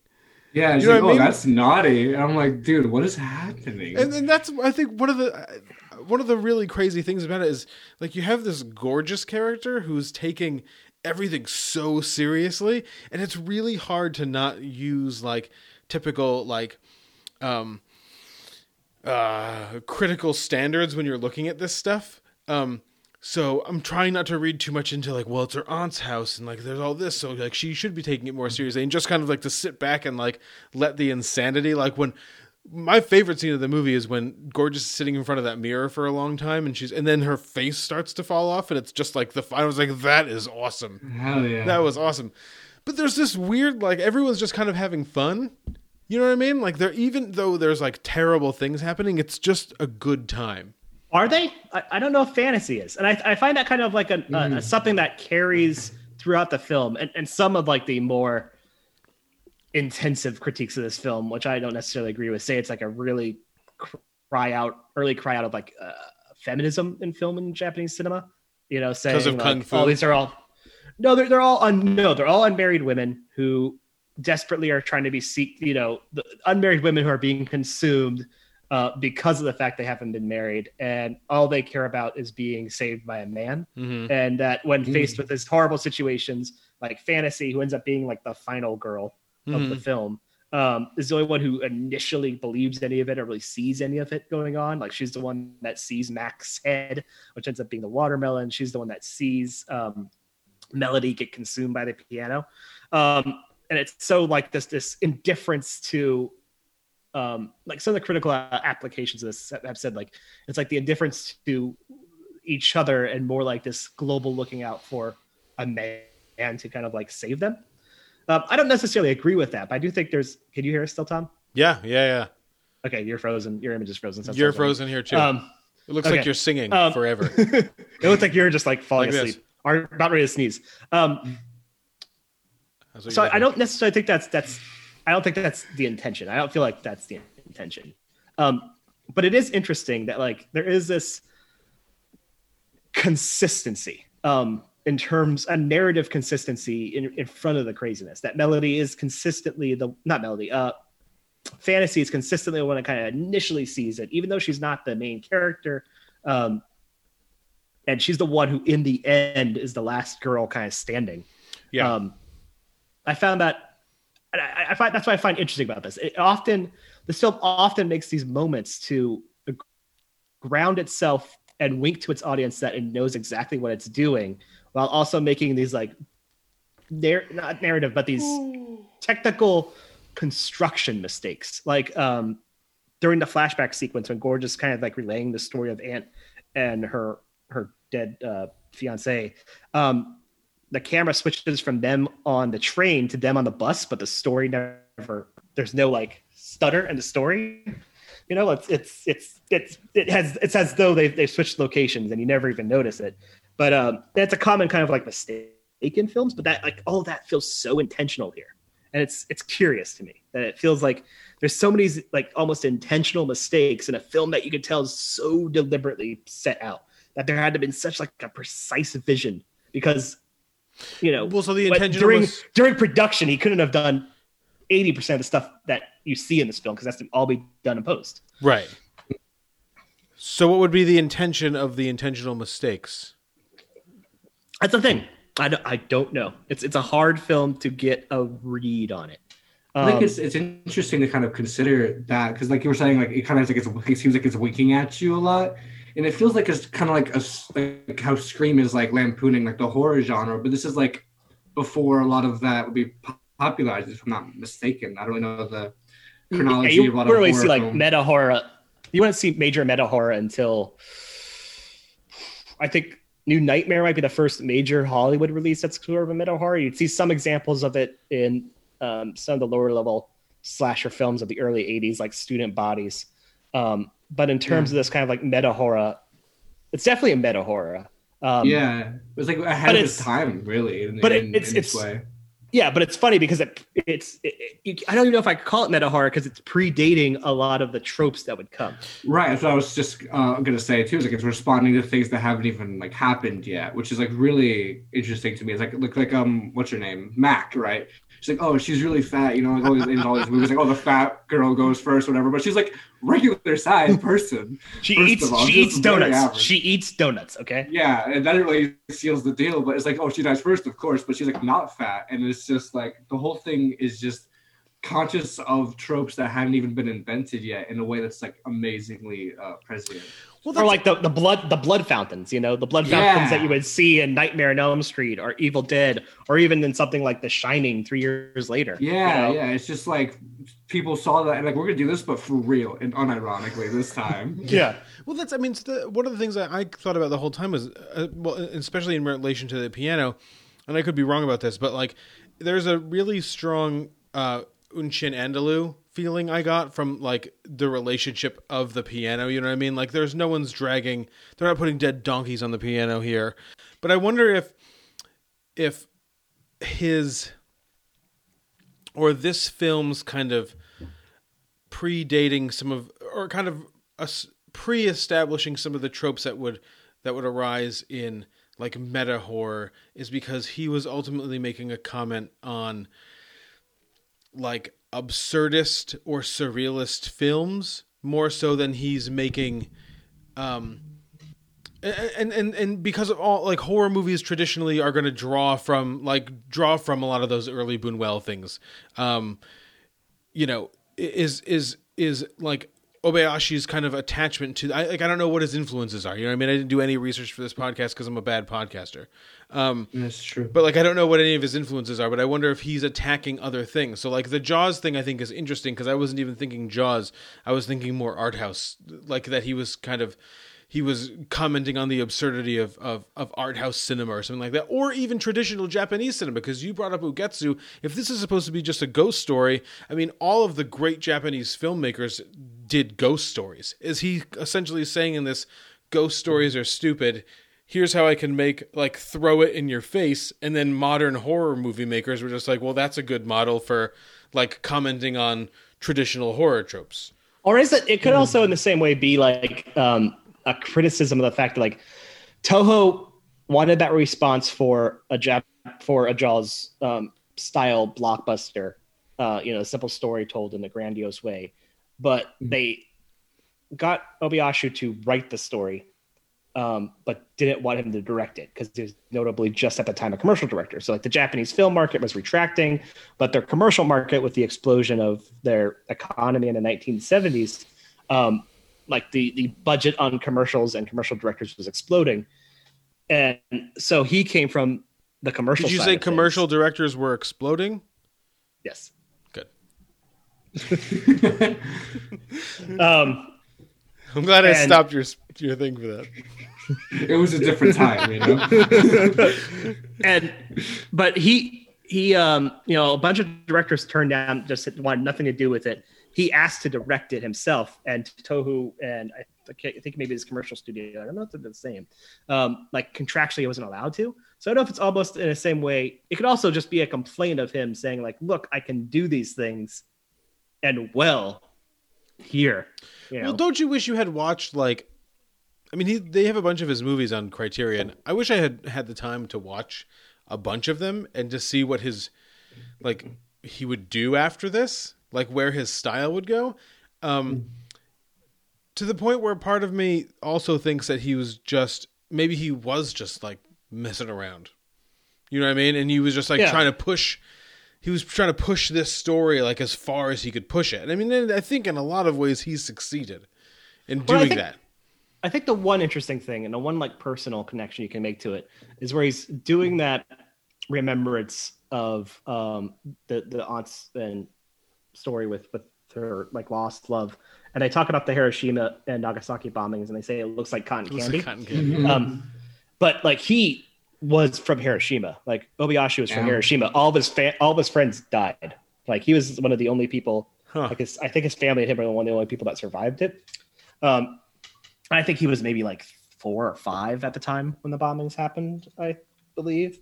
Yeah, she's know like, what I oh, mean? that's naughty. And I'm like, dude, what is happening? and then that's I think one of the one of the really crazy things about it is like you have this gorgeous character who's taking everything so seriously, and it's really hard to not use like typical like um uh critical standards when you're looking at this stuff. Um so I'm trying not to read too much into like, well, it's her aunt's house and like there's all this, so like she should be taking it more seriously and just kind of like to sit back and like let the insanity like when my favorite scene of the movie is when Gorgeous is sitting in front of that mirror for a long time and she's and then her face starts to fall off and it's just like the I was like that is awesome. Hell yeah. That was awesome. But there's this weird like everyone's just kind of having fun. You know what I mean? Like they're even though there's like terrible things happening, it's just a good time. Are they? I, I don't know if fantasy is, and I, I find that kind of like a, a- a mm-hmm. something that carries throughout the film, and, and some of like the more intensive critiques of this film, which I don't necessarily agree with, say it's like a really cry out, early cry out of like uh, feminism in film and Japanese cinema. You know, saying of like, kung fu? oh, these are all no, they're they're all un, no, they're all unmarried women who desperately are trying to be seek, you know, the unmarried women who are being consumed uh, because of the fact they haven't been married, and all they care about is being saved by a man. Mm-hmm. And that when faced with these horrible situations, like Fantasy, who ends up being like the final girl of the film, um, is the only one who initially believes any of it or really sees any of it going on. Like she's the one that sees Mac's head, which ends up being the watermelon. She's the one that sees um, Melody get consumed by the piano. Um, and it's so like this this indifference to um, like some of the critical applications of this have said like it's like the indifference to each other and more like this global looking out for a man to kind of like save them. Um, I don't necessarily agree with that, but I do think there's. Can you hear us still, Tom? Yeah, yeah, yeah. Okay, you're frozen. Your image is frozen. that's You're frozen here too. Um, it looks like you're singing Um, forever. <laughs> it looks like you're just like falling Like asleep or about ready to sneeze. Um, so I don't necessarily think that's that's I don't think that's the intention. I don't feel like that's the intention. Um, but it is interesting that like there is this consistency um, in terms a narrative consistency in, in front of the craziness. That melody is consistently the not melody. Uh, fantasy is consistently the one that kind of initially sees it, even though she's not the main character. Um, and she's the one who, in the end, is the last girl kind of standing. Yeah. Um, I found that and I, I find that's what I find interesting about this. It often this film often makes these moments to ground itself and wink to its audience that it knows exactly what it's doing, while also making these like narr- not narrative, but these technical construction mistakes. Like um, during the flashback sequence when Gorgeous kind of like relaying the story of Aunt and her her dead uh, fiance. Um, the camera switches from them on the train to them on the bus, but the story never. There's no like stutter in the story. You know, it's it's it's it's it has it's as though they've they've switched locations and you never even notice it. But um, that's a common kind of like mistake in films. But that like all of that feels so intentional here, and it's it's curious to me that it feels like there's so many like almost intentional mistakes in a film that you could tell is so deliberately set out that there had to have been such like a precise vision because you know Well, so the intention during was during production he couldn't have done 80% of the stuff that you see in this film because that's to all be done in post right. So, what would be the intention of the intentional mistakes? That's the thing I don't, I don't know it's it's a hard film to get a read on it I think Um, it's it's interesting to kind of consider that because, like you were saying, like it kind of like it's, it seems like it's winking at you a lot, and it feels like it's kind of like a like how Scream is like lampooning like the horror genre, but this is like before a lot of that would be po- popularized, if I'm not mistaken. I don't really know the chronology yeah, you of a lot of really horror see like films. meta horror. You wouldn't see major meta horror until I think New Nightmare might be the first major Hollywood release that's sort of a meta horror. You'd see some examples of it in um, some of the lower level slasher films of the early '80s, like Student Bodies. Um, but in terms of this kind of like meta horror, it's definitely a meta horror. Um, yeah, it was like ahead of its time, really. In, but it- in, it's- in its it's- way. Yeah, but it's funny because it, it's it, it, I don't even know if I could call it meta horror because it's predating a lot of the tropes that would come. Right. So I was just uh, gonna say too. Is like it's responding to things that haven't even like happened yet, which is like really interesting to me. It's like like like um, what's your name, Mac, right? She's like, oh, she's really fat, you know, like always in all these movies, like, oh, the fat girl goes first, whatever. But she's like regular sized person. She eats all, she eats donuts. She eats donuts. Okay. Yeah, and that really seals the deal. But it's like, oh, she dies first, of course, but she's like not fat, and it's just like the whole thing is just conscious of tropes that hadn't even been invented yet in a way that's like amazingly uh, prescient. Well, Or like the, the blood the blood fountains, you know, the blood fountains that you would see in Nightmare on Elm Street or Evil Dead, or even in something like The Shining three years later. you Yeah, know? yeah. It's just like people saw that and like we're gonna do this, but for real and unironically this time. <laughs> yeah. Well, that's I mean, the, one of the things that I thought about the whole time was, uh, well, especially in relation to the piano, and I could be wrong about this, but like, there's a really strong uh, Un Chien Andalou feeling I got from like the relationship of the piano. You know what I mean? Like, there's no one's dragging, they're not putting dead donkeys on the piano here, but I wonder if if his or this film's kind of predating some of or kind of pre-establishing some of the tropes that would that would arise in like meta horror is because he was ultimately making a comment on like absurdist or surrealist films more so than he's making um and and and because of all like horror movies traditionally are going to draw from like draw from a lot of those early Buñuel things um you know is is is like Obayashi's kind of attachment to I like I don't know what his influences are. You know I mean? I didn't do any research for this podcast because I'm a bad podcaster. Um That's true. but like I don't know what any of his influences are, but I wonder if he's attacking other things. So like the Jaws thing I think is interesting because I wasn't even thinking Jaws. I was thinking more art house like that he was kind of he was commenting on the absurdity of, of, of art house cinema or something like that, or even traditional Japanese cinema. Because you brought up Ugetsu. If this is supposed to be just a ghost story, I mean, all of the great Japanese filmmakers did ghost stories. Is he essentially saying in this, ghost stories are stupid? Here's how I can make like throw it in your face, and then modern horror movie makers were just like, well, that's a good model for like commenting on traditional horror tropes. Or is it? It could also, in the same way, be like um, a criticism of the fact that like Toho wanted that response for a Jap for a Jaws um, style blockbuster, uh, you know, a simple story told in a grandiose way, but they got Obayashi to write the story, um, but didn't want him to direct it because he was notably just at the time a commercial director. So like the Japanese film market was retracting, but their commercial market with the explosion of their economy in the 1970s, um, like the the budget on commercials and commercial directors was exploding, and so he came from the commercial. Did you side say of things. commercial directors were exploding? Yes. Good. <laughs> Um, I'm glad I stopped your your thing for that. it was a different time, you know. <laughs> and but he he um you know a bunch of directors turned down just wanted nothing to do with it he asked to direct it himself, and Toho and I, I I think maybe his commercial studio. I don't know if they're the same. Um, like contractually, he wasn't allowed to. So I don't know if it's almost in the same way. It could also just be a complaint of him saying like, "Look, I can do these things, and well, here." You know? Well, don't you wish you had watched like? I mean, he, they have a bunch of his movies on Criterion. I wish I had had the time to watch a bunch of them and to see what his like he would do after this, like where his style would go. Um, to the point where part of me also thinks that he was just maybe he was just like messing around. You know what I mean? And he was just like Yeah. trying to push he was trying to push this story like as far as he could push it. And I mean, I think in a lot of ways he's succeeded in Well, I doing think- that. I think the one interesting thing and the one like personal connection you can make to it is where he's doing that remembrance of um the the aunt's and story with with her like lost love and they talk about the Hiroshima and Nagasaki bombings and they say it looks like cotton candy like cotton candy. um but like he was from Hiroshima like Obayashi was from Yeah. Hiroshima all of his fa- all of his friends died like he was one of the only people Huh. like his, I think his family and him are one of the only people that survived it um I think he was maybe like four or five at the time when the bombings happened, I believe.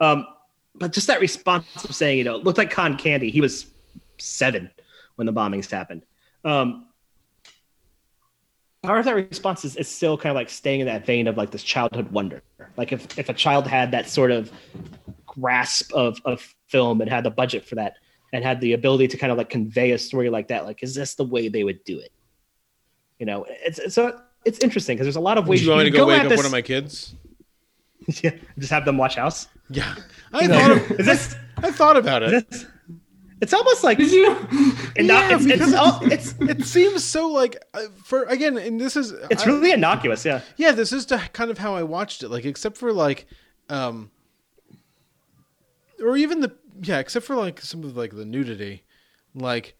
Um, but just that response of saying, you know, it looked like Con candy. He was seven when the bombings happened. Um, part of that response is, is still kind of like staying in that vein of like this childhood wonder. Like if, if a child had that sort of grasp of, of film and had the budget for that and had the ability to kind of like convey a story like that, like, is this the way they would do it? You know, it's, it's so it's interesting because there's a lot of Do ways you want me to can go wake up this- one of my kids? <laughs> yeah, just have them watch House. Yeah, <laughs> I thought of, is this, I thought about it. is this it's almost like Did you? Yeah, it's, it's, all, it's It seems so like uh, for again, and this is it's I- really innocuous. Yeah, yeah, this is to kind of how I watched it. Like, except for like, um, or even the yeah, except for like some of like the nudity, like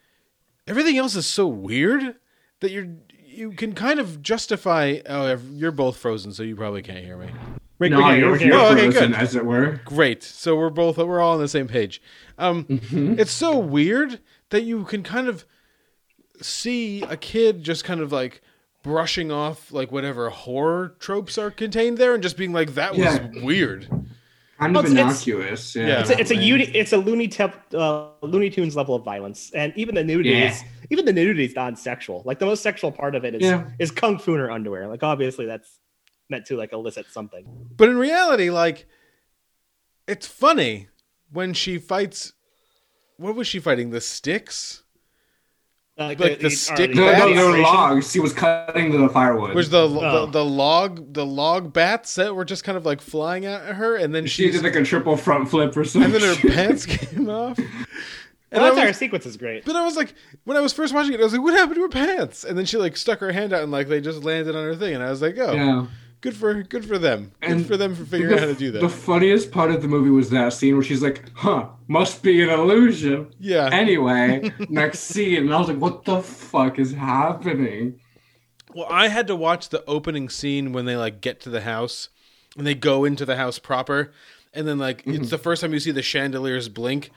everything else is so weird that you're you can kind of justify. Oh, you're both frozen, so you probably can't hear me. Rick, No, we hear you, you're, you. you're Oh, okay, good. as it were. Great. So we're both we're all on the same page. Um, It's so weird that you can kind of see a kid just kind of like brushing off like whatever horror tropes are contained there and just being like that was Yeah. weird. Kind Well, of it's- innocuous. Yeah. Yeah. It's a, it's a it's a Looney Tep, uh, Looney Tunes level of violence, and even the nudity Yeah. is even the nudity is non-sexual. Like the most sexual part of it is Yeah. is kung fu in her underwear. Like obviously that's meant to like elicit something. But in reality, like it's funny when she fights what was she fighting? The sticks? Like, uh, Like the or stick No, no, they were logs. He was cutting the firewood. Was the, Oh. the the log the log bats that were just kind of like flying at her and then she she did like a triple front flip or something. and then her pants came off. And <laughs> Well, that entire was, sequence is great. but I was like, when I was first watching it, I was like, "What happened to her pants?" And then she like stuck her hand out and like they just landed on her thing, and I was like, "Oh, yeah. Good for good for them. Good And for them for figuring the, out how to do that." The funniest part of the movie was that scene where she's like, "Huh, must be an illusion." yeah, Anyway, <laughs> next scene, and I was like, "What the fuck is happening?" Well, I had to watch the opening scene when they like get to the house and they go into the house proper, and then like it's mm-hmm. the first time you see the chandeliers blink,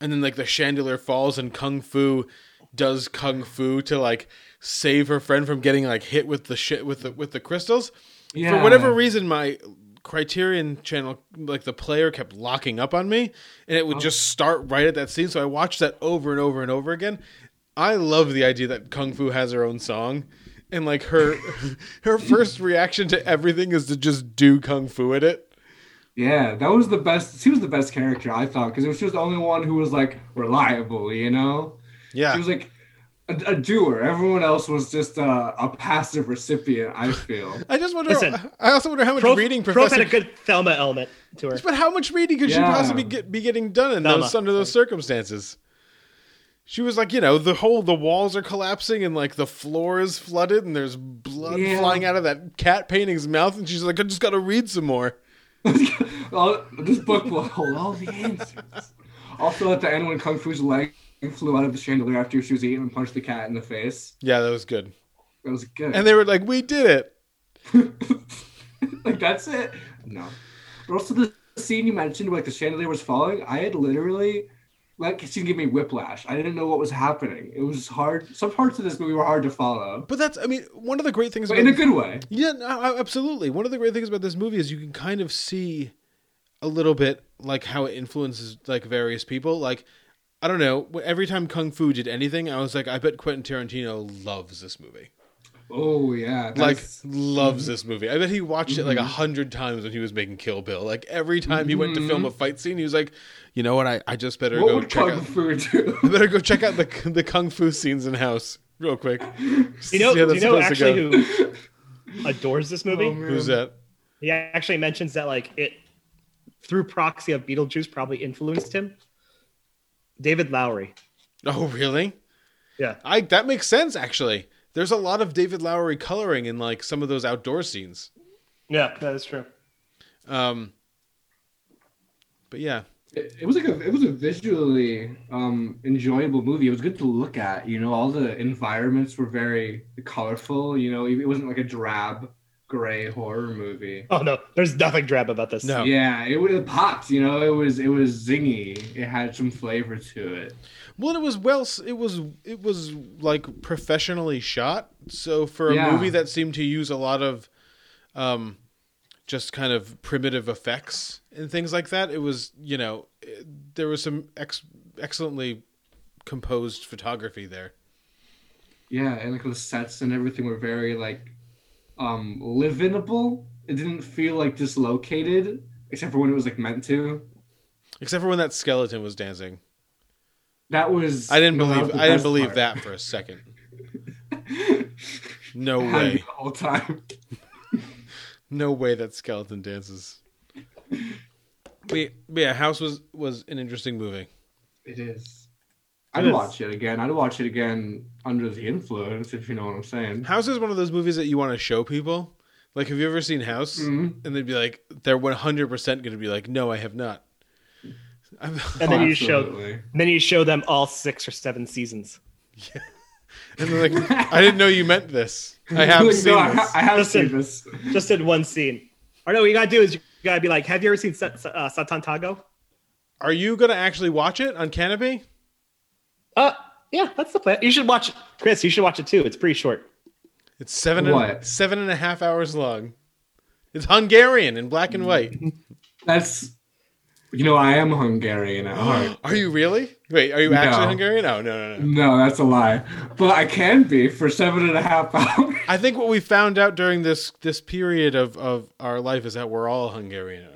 and then like the chandelier falls and Kung Fu does Kung Fu to like save her friend from getting like hit with the shit with the with the crystals. Yeah. For whatever reason, my Criterion channel, like the player, kept locking up on me, and it would oh. just start right at that scene. So I watched that over and over and over again. I love the idea that Kung Fu has her own song, and like her <laughs> her first reaction to everything is to just do Kung Fu at it. Yeah, that was the best. She was the best character I thought because she was the only one who was like reliable. You know, Yeah, she was like a, a doer. Everyone else was just a, a passive recipient. I feel. <laughs> I just wonder. Listen, I also wonder how much Prof, reading Prof Professor. had a good Thelma element to her. but how much reading could she possibly get, be getting done in Thelma. those under those circumstances? She was like, you know, the whole the walls are collapsing and like the floor is flooded and there's blood Yeah. flying out of that cat painting's mouth and she's like, I just got to read some more. <laughs> Well, this book will hold all the answers. Also, at the end, when Kung Fu's leg flew out of the chandelier after she was eaten and punched the cat in the face, Yeah, that was good. that was good. And they were like, we did it. <laughs> like that's it. No. But also the scene you mentioned, where, like the chandelier was falling. I had literally Like it seemed to give me whiplash. I didn't know what was happening. It was hard. Some parts of this movie were hard to follow, But that's I mean one of the great things about in a good way. Yeah, no, absolutely. One of the great things about this movie is you can kind of see a little bit like how it influences like various people. Like I don't know, every time Kung Fu did anything, I was like, I bet Quentin Tarantino loves this movie. Oh yeah, Like that's- loves <laughs> this movie. I bet he watched it like a mm-hmm. hundred times when he was making Kill Bill. Like every time he went to film mm-hmm. a fight scene, he was like, you know what? I, I just better what go would check Kung out. Fu do? <laughs> I better go check out the the kung fu scenes in House real quick. <laughs> You know, See do you know actually who adores this movie? Oh. Who's that? He actually mentions that like it through proxy of Beetlejuice probably influenced him. David Lowery. Oh, really? Yeah. I that makes sense actually. There's a lot of David Lowery coloring in like some of those outdoor scenes. Yeah, that is true. Um, but yeah, It, it was like a it was a visually um enjoyable movie. It was good to look at. You know, all the environments were very colorful. You know, it wasn't like a drab gray horror movie. Oh no, there's nothing drab about this. No. Yeah, it, wa- it popped. You know, it was it was zingy. It had some flavor to it. well, it was well, it was it was like professionally shot. So for a Yeah. movie that seemed to use a lot of, um, just kind of primitive effects and things like that, it was you know it- there was some ex- excellently composed photography there. Yeah, and like the sets and everything were very like um livinable. It didn't feel like dislocated, except for when it was like meant to. Except for when that skeleton was dancing. That was I didn't no, believe I didn't believe part. that for a second. <laughs> No way. the whole time. <laughs> No way that skeleton dances. But <laughs> but yeah, House was was an interesting movie. It is. It I'd is. watch it again. I'd watch it again under the influence, if you know what I'm saying. House is one of those movies that you want to show people. Like, have you ever seen House? Mhm. And they'd be like, they're one hundred percent going to be like, no, I have not. I'm, And then Oh, you show then you show them all six or seven seasons. and they're like, I didn't know you meant this. I <laughs> have Like, seen no, I, this. ha- I have Listen. seen this. Just in one scene. Or no, what you gotta do is you gotta be like, have you ever seen Sa- Sa- uh, Sátántangó? Are you going to actually watch it on Canopy? Uh yeah, that's the plan. You should watch it. Chris, you should watch it too. It's pretty short. It's seven and, seven and a half hours long. It's Hungarian in black and white. <laughs> That's, you know, I am Hungarian at heart. <gasps> Are you really? Wait, are you actually No. Hungarian? Oh no, no, no. No, that's a lie. But I can be for seven and a half <laughs> hours. I think what we found out during this this period of, of our life is that we're all Hungarian at heart.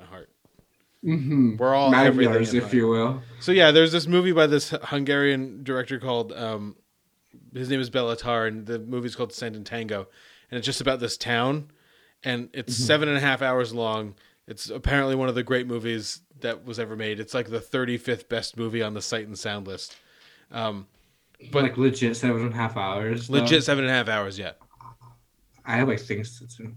Mm-hmm. We're all at if you will. So yeah, there's this movie by this Hungarian director called um, his name is Béla Tarr, and the movie's called Sátántangó, and it's just about this town, and it's seven and a half hours long. It's apparently one of the great movies that was ever made. It's like the 35th best movie on the Sight and Sound list. Um, But like legit seven and a half hours. though. legit seven and a half hours yet. I have like things to do.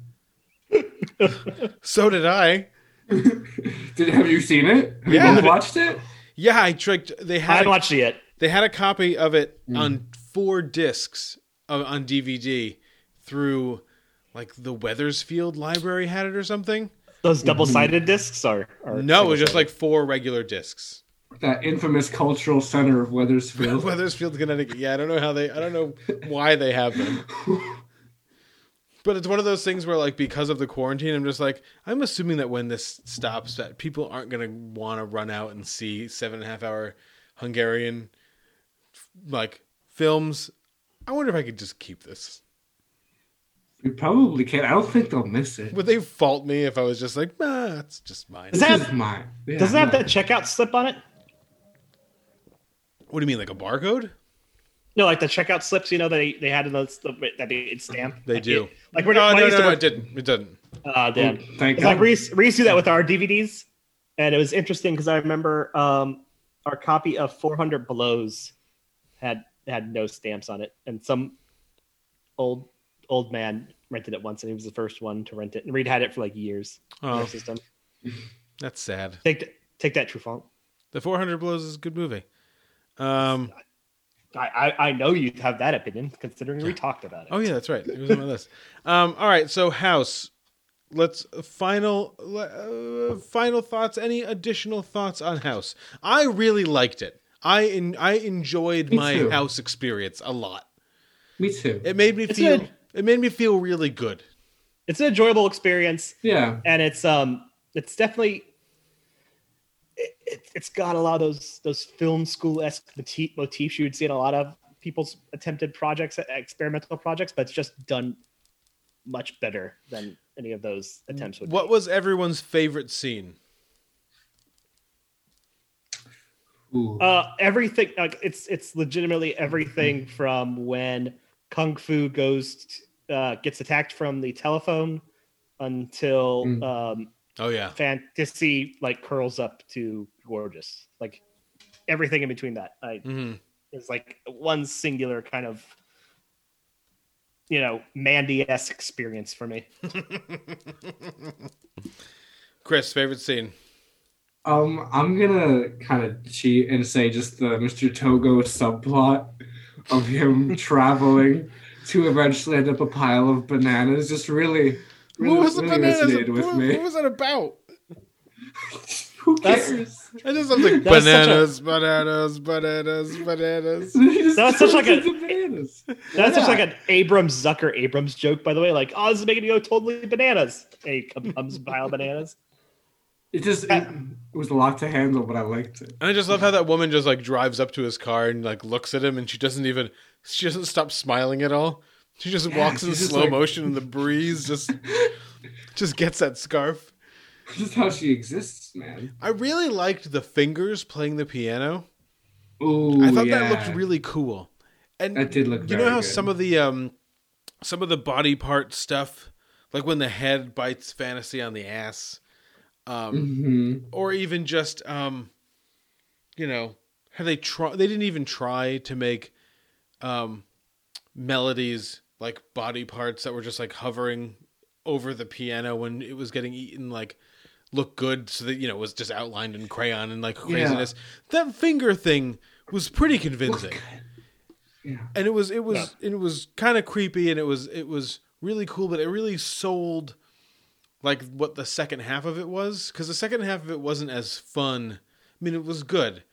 <laughs> So did I. <laughs> Did have you seen it? Have Yeah. you both watched it? Yeah, I tricked. They I had haven't watched it yet. they had a copy of it on four discs uh, on DVD through like the Wethersfield Library had it or something. Those double sided discs are, are No, it was just like four regular discs. That infamous cultural center of Wethersfield. <laughs> Wethersfield, Connecticut. Yeah, I don't know how they. I don't know why they have them. <laughs> But it's one of those things where, like, because of the quarantine, I'm just like, I'm assuming that when this stops, that people aren't gonna want to run out and see seven and a half hour Hungarian like films. I wonder if I could just keep this. We probably can't. I don't think they'll miss it. Would they fault me if I was just like, ah, it's just mine? Does This that is mine. Yeah, does it have that checkout slip on it? What do you mean, like a barcode? No, like the checkout slips, you know, they they had in those that they stamp. They Like do. it- like we're no, when I no, used no, to no, it didn't. It didn't. Uh, damn. Oh, thank It's like God. Reese, Reese do that with our DVDs, and it was interesting because I remember um, our copy of 400 Blows had had no stamps on it, and some old old man rented it once, and he was the first one to rent it. And Reed had it for like years. Oh, our system. that's sad. Take th- take that, Truffaut. The 400 Blows is a good movie. Um. I, I I know you have that opinion, considering we talked about it. Oh yeah, that's right. It was on my list. Um. All right. So House. Let's final uh, final thoughts. Any additional thoughts on House? I really liked it. I in, I enjoyed Me my too. house experience a lot. Me too. It made me It's feel good. it made me feel really good. It's an enjoyable experience. yeah. and it's um it's definitely it, it, it's got a lot of those those film school esque motifs you would see in a lot of people's attempted projects experimental projects but it's just done much better than any of those attempts would What be. was everyone's favorite scene? Uh everything like it's it's legitimately everything <laughs> from when kung fu goes t- uh gets attacked from the telephone until Mm. um Oh yeah. fantasy like curls up to gorgeous like everything in between that i hmm is like one singular kind of you know mandy-esque experience for me <laughs> Chris, favorite scene. Um, I'm gonna kind of cheat and say just the Mr. Togo subplot of him <laughs> traveling to eventually end up a pile of bananas. Just really, really, what was the bananas? resonated with what, me. what was that about? <laughs> Who That's- cares? I just something <laughs> That was such a- bananas, bananas, bananas, bananas. <laughs> He just That was such like a- bananas. that's just Yeah. like an abrams zucker abrams joke by the way like oh this is making you go totally bananas and comes a pile of bananas It just it, it was a lot to handle, but I liked it. And I just love how that woman just like drives up to his car and like looks at him, and she doesn't even she doesn't stop smiling at all. She just Yeah, walks in just slow like- motion, and the breeze just <laughs> just gets that scarf. Just how she exists, man. I really liked the fingers playing the piano. Ooh, I thought yeah. that looked really cool. And That did look You know how good. some of the um some of the body part stuff, like when the head bites fantasy on the ass, um, Mhm. or even just um, you know, how they try they didn't even try to make um melodies like body parts that were just like hovering over the piano when it was getting eaten like look good so that you know it was just outlined in crayon and like Yeah. craziness. That finger thing was pretty convincing. Yeah. and it was it was it was kind of creepy and it was it was really cool but it really sold like what the second half of it was because the second half of it wasn't as fun. I mean it was good.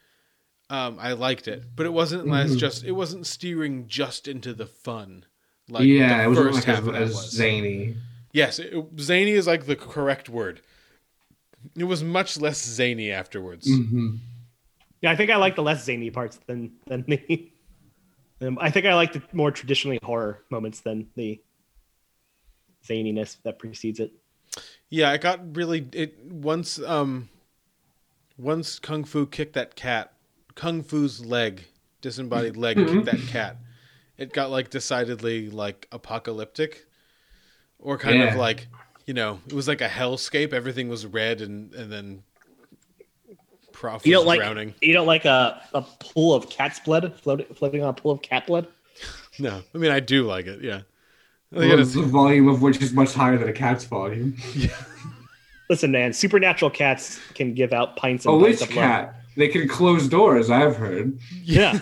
Um i liked it but it wasn't Mm-hmm. as just it wasn't steering just into the fun like yeah, the it wasn't first like half as, of as was. zany. yes it, zany is like the correct word it was much less zany afterwards hmm yeah i think i like the less zany parts than than the um, i think i like the more traditionally horror moments than the zaniness that precedes it Yeah, I got really it once um once Kung Fu kicked that cat, Kung Fu's leg, disembodied leg kicked that cat. It got like decidedly like apocalyptic or kind of like, you know, it was like a hellscape. Everything was red and and then Prof you don't like drowning. you don't like a, a pool of cat's blood floating, floating on a pool of cat blood <laughs> No. I mean I do like it, yeah. I Well, think the volume of which is much higher than a cat's volume. yeah. <laughs> listen man supernatural cats can give out pints A and pints witch of blood. Cat. They can close doors. I've heard. Yeah.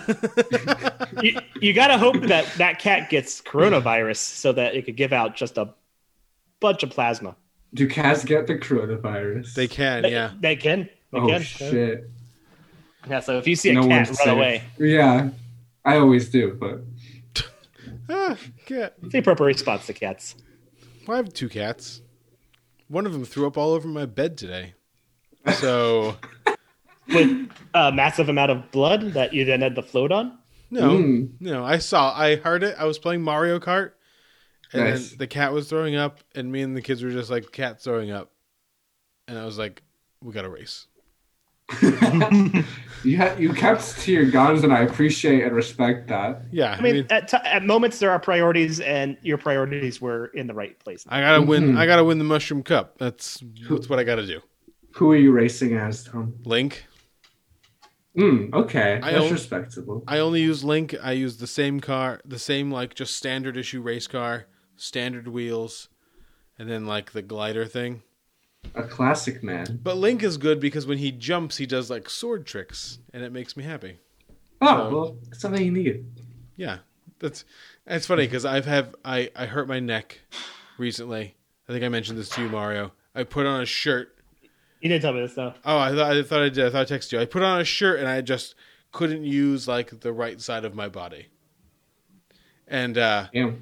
<laughs> you, you got to hope that that cat gets coronavirus so that it could give out just a bunch of plasma. Do cats get the coronavirus? they can, They- yeah. They can. They Oh can. shit! Yeah, so if you see a No cat, one's run safe. away. Yeah, I always do, but <laughs> Ah, cat. It's the appropriate response to cats. Well, I have two cats. One of them threw up all over my bed today. So <laughs> With a massive amount of blood that you then had to float on. No, Mm. no. I saw. I heard it. I was playing Mario Kart, and Nice. then the cat was throwing up, and me and the kids were just like, "Cat throwing up," and I was like, "We got to race." <laughs> you ha- you kept to your guns, and I appreciate and respect that. Yeah, I mean, at, t- at moments there are priorities, and your priorities were in the right place. I gotta win. Mhm. I gotta win the mushroom cup. That's that's what I gotta do. Who are you racing as, Tom? Link. Mm, okay, I that's respectable. I only use Link. I use the same car, the same like just standard issue race car, standard wheels, and then like the glider thing. A classic man. But Link is good because when he jumps, he does like sword tricks, and it makes me happy. Oh So- well, something you need. Yeah, that's it's funny because I've have I I hurt my neck recently. I think I mentioned this to you, Mario. I put on a shirt. You didn't tell me this though. Oh, I thought I thought I did. I thought I texted you. I put on a shirt and I just couldn't use like the right side of my body, and uh, Yeah.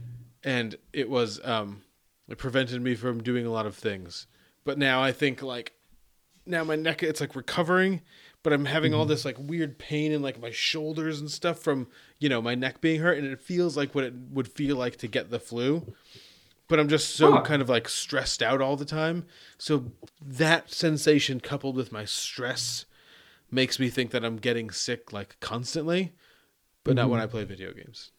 and it was um, it prevented me from doing a lot of things. But now I think like now my neck it's like recovering, but I'm having all this like weird pain in like my shoulders and stuff from you know my neck being hurt, and it feels like what it would feel like to get the flu. But I'm just so Huh. kind of like stressed out all the time. So that sensation coupled with my stress makes me think that I'm getting sick like constantly, but not when mm-hmm. I play video games.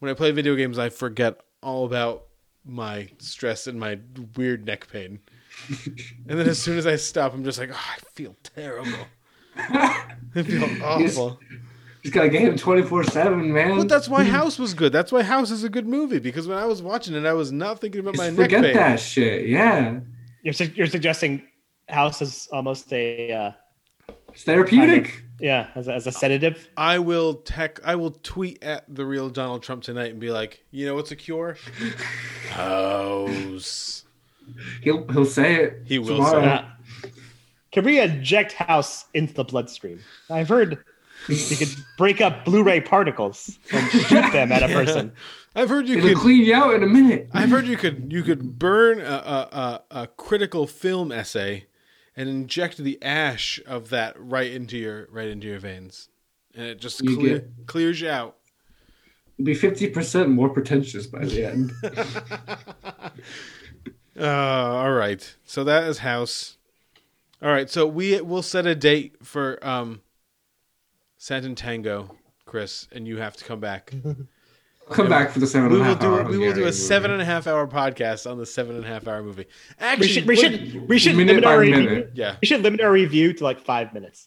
When I play video games, I forget all about my stress and my weird neck pain. and then as soon as I stop, I'm just like, oh, I feel terrible. I feel <laughs> awful. Just gotta get him twenty four seven, man. But that's why House was good. That's why House is a good movie because when I was watching it, I was not thinking about my Just neck forget pain. that shit. Yeah, You're, su- you're suggesting House is almost a uh, it's therapeutic. yeah as a, as a sedative. I will tech. I will tweet at the real Donald Trump tonight and be like, you know what's a cure? <laughs> House. He'll he'll say it. He will tomorrow. say Uh, can we inject House into the bloodstream? I've heard you could break up Blu-ray particles and shoot them at a person. I've heard you It'll could. clean you out in a minute. I've heard you could. You could burn a, a, a, a critical film essay and inject the ash of that right into your right into your veins, and it just You clear, get- clears you out. Be fifty percent more pretentious by the end. <laughs> Uh, all right. So that is House. All right. So we will set a date for um, Sátántangó, Chris, and you have to come back. <laughs> Come back for the seven We will do. hour We will do a movie. seven and a half hour podcast on the seven and a half hour movie. We Actually, should we should we should Minute limit by our review. minute. Yeah. We should limit our review to like five minutes.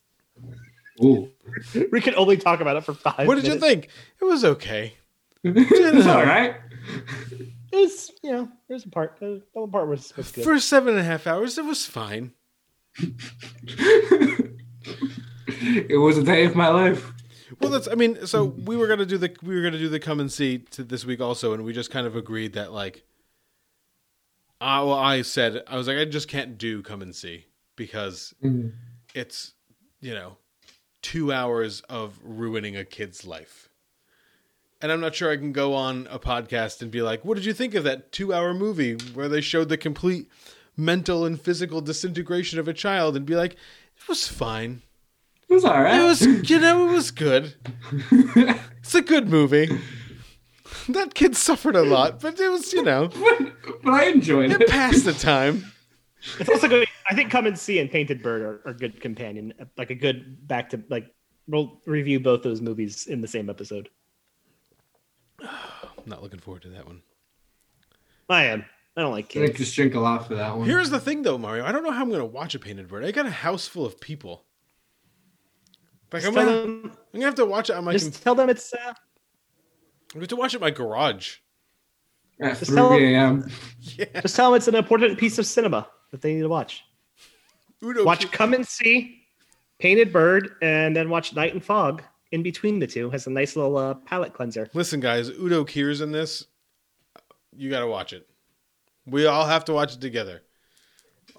Ooh. <laughs> We can only talk about it for five. What did you think? It was okay. <laughs> it's all right. It was you know there's a part the one part was, was good. For seven and a half hours, it was fine. It was a day of my life. Well, that's. I mean, so we were gonna do the we were gonna do the come and see to this week also, and we just kind of agreed that like, I well, I said I was like I just can't do come and see because mm-hmm. it's you know two hours of ruining a kid's life, and I'm not sure I can go on a podcast and be like, what did you think of that two hour movie where they showed the complete mental and physical disintegration of a child and be like, it was fine. It was all right. It was, you know, it was good. <laughs> It's a good movie. That kid suffered a lot, but it was, you know, <laughs> but I enjoyed it it. passed the time. It's also good. I think Come and See and Painted Bird are, are good companion, like a good back to like. We'll review both those movies in the same episode. I'm <sighs> not looking forward to that one. I am. I don't like I kids. just drink a lot for that one. Here's the thing, though, Mario. I don't know how I'm going to watch a Painted Bird. I got a house full of people. Like, I'm gonna, them. I'm gonna have to watch it on my. Just com- tell them it's. Uh, I'm going to have to watch it in my garage. At Just tell 3 a.m. <laughs> just tell them it's an important piece of cinema that they need to watch. Udo, Watch Come and See, Painted Bird, and then watch Night and Fog. In between the two, has a nice little uh, palate cleanser. Listen, guys, Udo Kier's in this. You got to watch it. We all have to watch it together.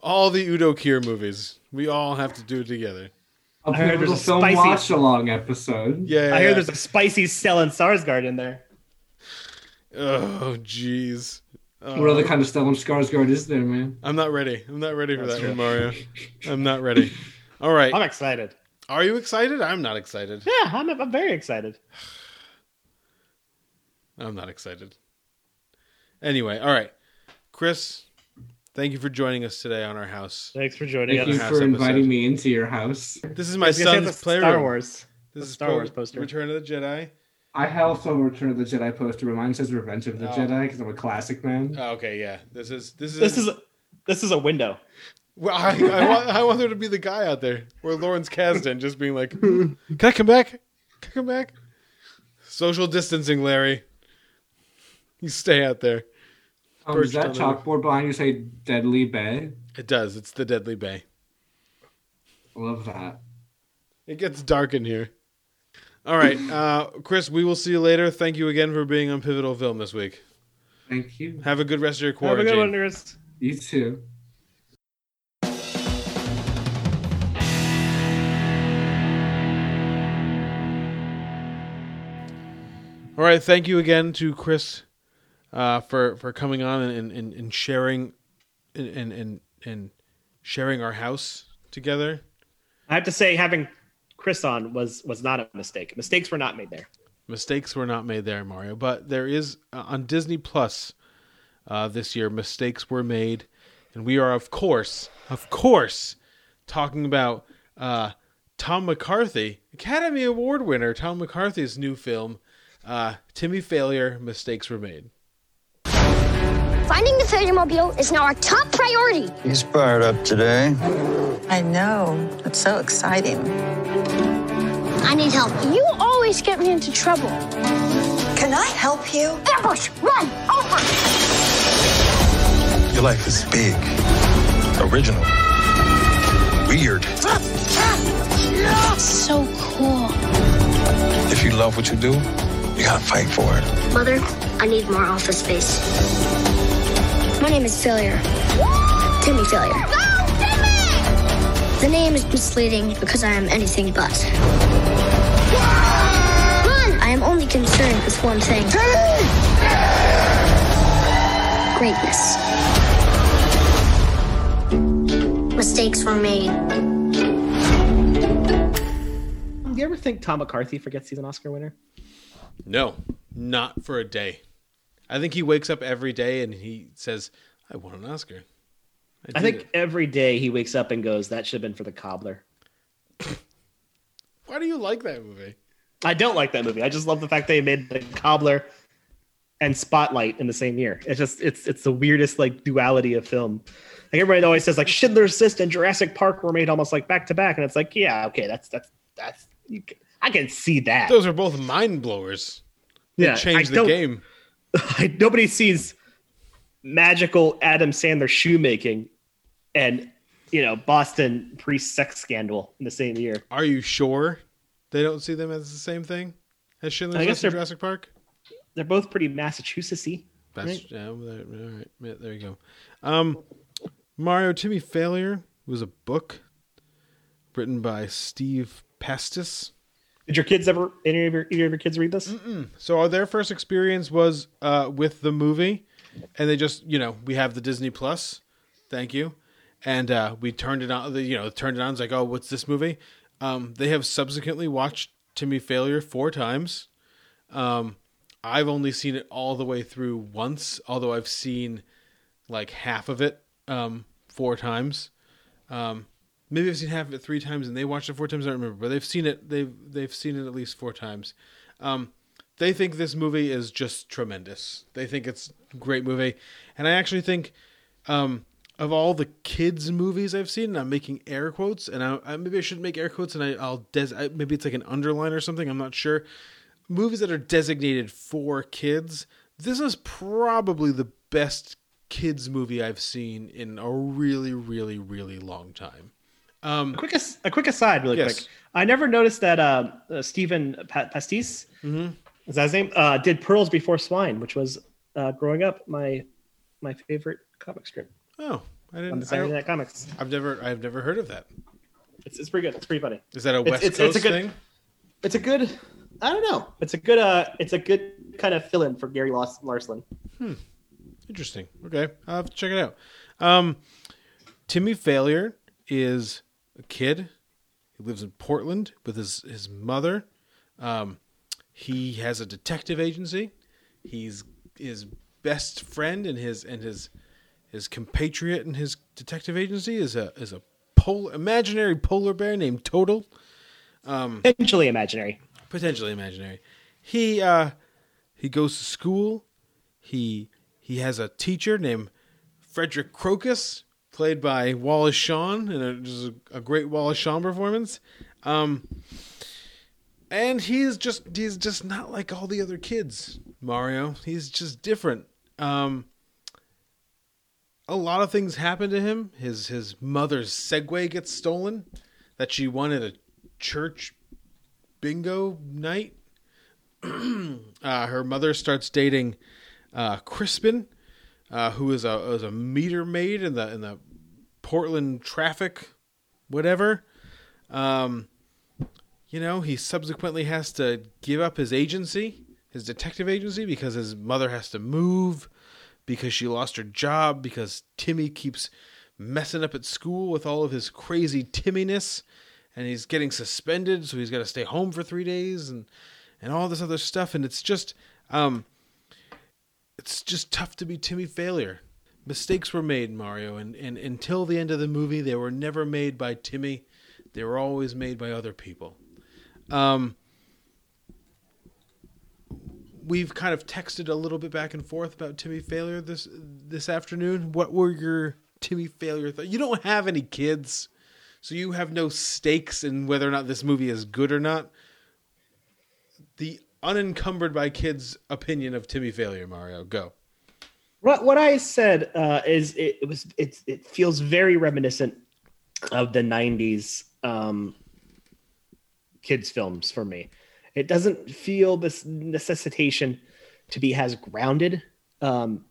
All the Udo Kier movies. We all have to do it together. I'll I do a heard there's a film spicy- watch along episode. Yeah. I hear there's a spicy Stellan Skarsgård in there. Oh, jeez. What other uh, kind of Stellan Skarsgård is there, man? I'm not ready. I'm not ready for That's that one, Mario. I'm not ready. All right. I'm excited. Are you excited? I'm not excited. Yeah, I'm, I'm very excited. <sighs> I'm not excited. Anyway, all right. Chris, thank you for joining us today on our house. Thanks for joining Thank us. you House for episode. inviting me into your house. This is my I was son's the playroom. Star Wars. This is Star po- Wars poster. Return of the Jedi. I have also a Return of the Jedi poster, but mine says Revenge of the Oh. Jedi because I'm a classic man. Oh, okay, yeah. This is this is This is a, this is a window. Well, I, I, want, I want there to be the guy out there, where Lawrence Kasdan, just being like, <laughs> "Can I come back? Can I come back?" Social distancing, Larry. You stay out there. Um, does that chalkboard behind you say Deadly Bay? It does. It's the Deadly Bay. Love that. It gets dark in here. All right, uh, Chris. We will see you later. Thank you again for being on Pivotal Film this week. Thank you. Have a good rest of your quarantine. Have a good one, Chris. You too. All right. Thank you again to Chris uh, for for coming on and and, and sharing and and and sharing our house together. I have to say, having Chris on was was not a mistake. Mistakes were not made there. Mistakes were not made there, Mario, but there is uh, on Disney Plus uh, this year. Mistakes were made, and we are of course, of course, talking about uh, Tom McCarthy, Academy Award winner Tom McCarthy's new film, uh, Timmy Failure. Mistakes were made. Finding the failure mobile is now our top priority. He's fired up today. I know. It's so exciting. I need help. You always get me into trouble. Can I help you? Ambush! Run! Over! Your life is big, original, weird. So cool. If you love what you do, you gotta fight for it. Mother, I need more office space. My name is Failure. Timmy Failure. Go, Timmy! The name is misleading because I am anything but. Run! I am only concerned with one thing. Greatness. Mistakes were made. Do you ever think Tom McCarthy forgets he's an Oscar winner? No, not for a day. I think he wakes up every day and he says, "I won an Oscar." I did think it." every day he wakes up and goes, "That should have been for the cobbler." Why do you like that movie? I don't like that movie. I just love the fact they made the cobbler and Spotlight in the same year. It's just it's it's the weirdest like duality of film. Like everybody always says, like Schindler's List and Jurassic Park were made almost like back to back, and it's like, yeah, okay, that's that's that's you can, I can see that. Those are both mind blowers. They yeah, changed I the game. <laughs> Nobody sees magical Adam Sandler shoemaking and you know Boston priest sex scandal in the same year. Are you sure they don't see them as the same thing as Schindler's List and Jurassic Park? They're both pretty Massachusettsy. That's Right. yeah, there, all right. Yeah, there you go. Um, Mario Timmy Failure was a book written by Steve Pastis. Did your kids ever any of your, any of your kids read this? So uh, their first experience was uh, with the movie, and they just you know we have the Disney Plus, thank you, and uh, we turned it on. You know turned it on. It's like oh what's this movie? Um, they have subsequently watched Timmy Failure four times. Um, I've only seen it all the way through once, although I've seen like half of it um, four times. Um, maybe I've seen half of it three times, and they watched it four times. I don't remember, but they've seen it. They've they've seen it at least four times. Um, they think this movie is just tremendous. They think it's a great movie, and I actually think um, of all the kids movies I've seen, and I'm making air quotes, and I, I maybe I should make air quotes, and I, I'll des- I, maybe it's like an underline or something. I'm not sure. Movies that are designated for kids. This is probably the best kids movie I've seen in a really, really, really long time. A quick as- a quick aside, really Yes. quick. I never noticed that uh, uh, Stephen pa- Pastis Mm-hmm. is that his name? Uh, did Pearls Before Swine, which was uh, growing up my my favorite comic strip Oh, I didn't. I Night Comics. I've never, I've never heard of that. It's, it's pretty good. It's pretty funny. Is that a It's- West it's- it's Coast a good- thing? It's a good. I don't know. It's a good. Uh, it's a good kind of fill-in for Gary Lars- Larsland. Interesting. Okay, I'll have to check it out. Um, Timmy Failure is a kid. He lives in Portland with his his mother. Um, he has a detective agency. He's his best friend and his and his his compatriot in his detective agency is a is a pol- imaginary polar bear named Total. Um, Potentially imaginary. potentially imaginary. He uh he goes to school. He he has a teacher named Frederick Crocus, played by Wallace Shawn, and it was a, great Wallace Shawn performance. Um, and he's just he's just not like all the other kids. Mario, he's just different. Um, a lot of things happen to him. His his mother's Segway gets stolen that she won at a church bingo night. <clears throat> uh, her mother starts dating uh, Crispin, uh, who is a is a meter maid in the in the Portland traffic, whatever. Um, you know, he subsequently has to give up his agency, his detective agency because his mother has to move because she lost her job because Timmy keeps messing up at school with all of his crazy Timminess and he's getting suspended so he's got to stay home for 3 days and and all this other stuff and it's just um it's just tough to be Timmy failure. Mistakes were made, Mario, and, and until the end of the movie, they were never made by Timmy. They were always made by other people. Um, we've kind of texted a little bit back and forth about Timmy failure this this afternoon. What were your Timmy failure? Th- you don't have any kids, so you have no stakes in whether or not this movie is good or not. The unencumbered by kids' opinion of Timmy failure, Mario, go. What what I said uh, is it, it was it it feels very reminiscent of the '90s um, kids films for me. It doesn't feel this necessitation to be as grounded um,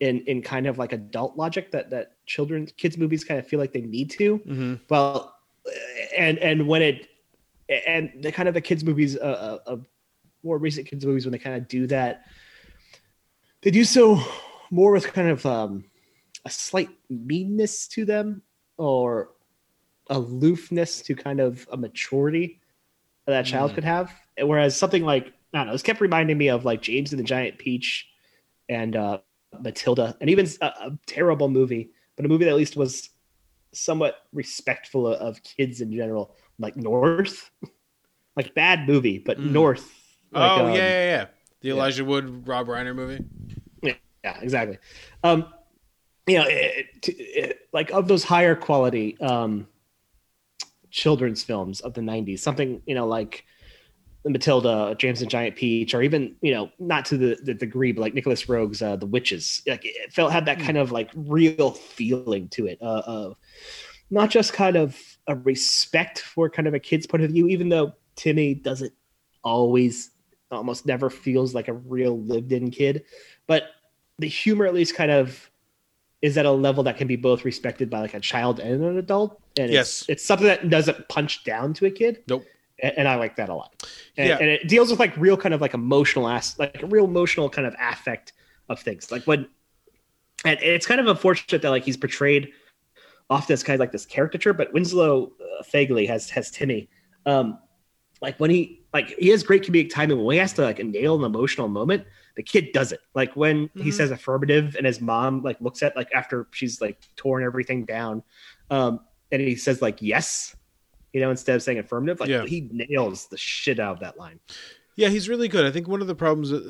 in in kind of like adult logic that that children's kids movies kind of feel like they need to. Well, and and when it and the kind of the kids movies uh, uh, of more recent kids movies when they kind of do that. They do so more with kind of um, a slight meanness to them or aloofness to kind of a maturity that a child could have. Whereas something like I don't know, this kept reminding me of like James and the Giant Peach and uh, Matilda, and even a, a terrible movie, but a movie that at least was somewhat respectful of, of kids in general, like North, <laughs> like bad movie, but North. Like, oh um, yeah, yeah, yeah. The Elijah Wood Rob Reiner movie. yeah, yeah, exactly. Um, you know, it, it, like of those higher quality um, children's films of the '90s, something you know like Matilda, James and Giant Peach, or even you know not to the, the degree, but like Nicolas Roeg's uh, The Witches. Like it felt had that kind of like real feeling to it uh, of not just kind of a respect for kind of a kid's point of view, even though Timmy doesn't always almost never feels like a real lived-in kid, but the humor at least kind of is at a level that can be both respected by like a child and an adult. And Yes. it's, it's something that doesn't punch down to a kid. Nope. And, and I like that a lot. And, Yeah. and it deals with like real kind of like emotional ass, like a real emotional kind of affect of things. Like when, and it's kind of unfortunate that like he's portrayed often as kind of like this caricature, but Winslow uh, Fegley has, has Timmy. Um, like when he like he has great comedic timing but when he has to like nail an emotional moment the kid does it like when he Mhm. says affirmative and his mom like looks at like after she's like torn everything down um and he says like yes you know instead of saying affirmative like Yeah. he nails the shit out of that line Yeah, he's really good. I think one of the problems, uh,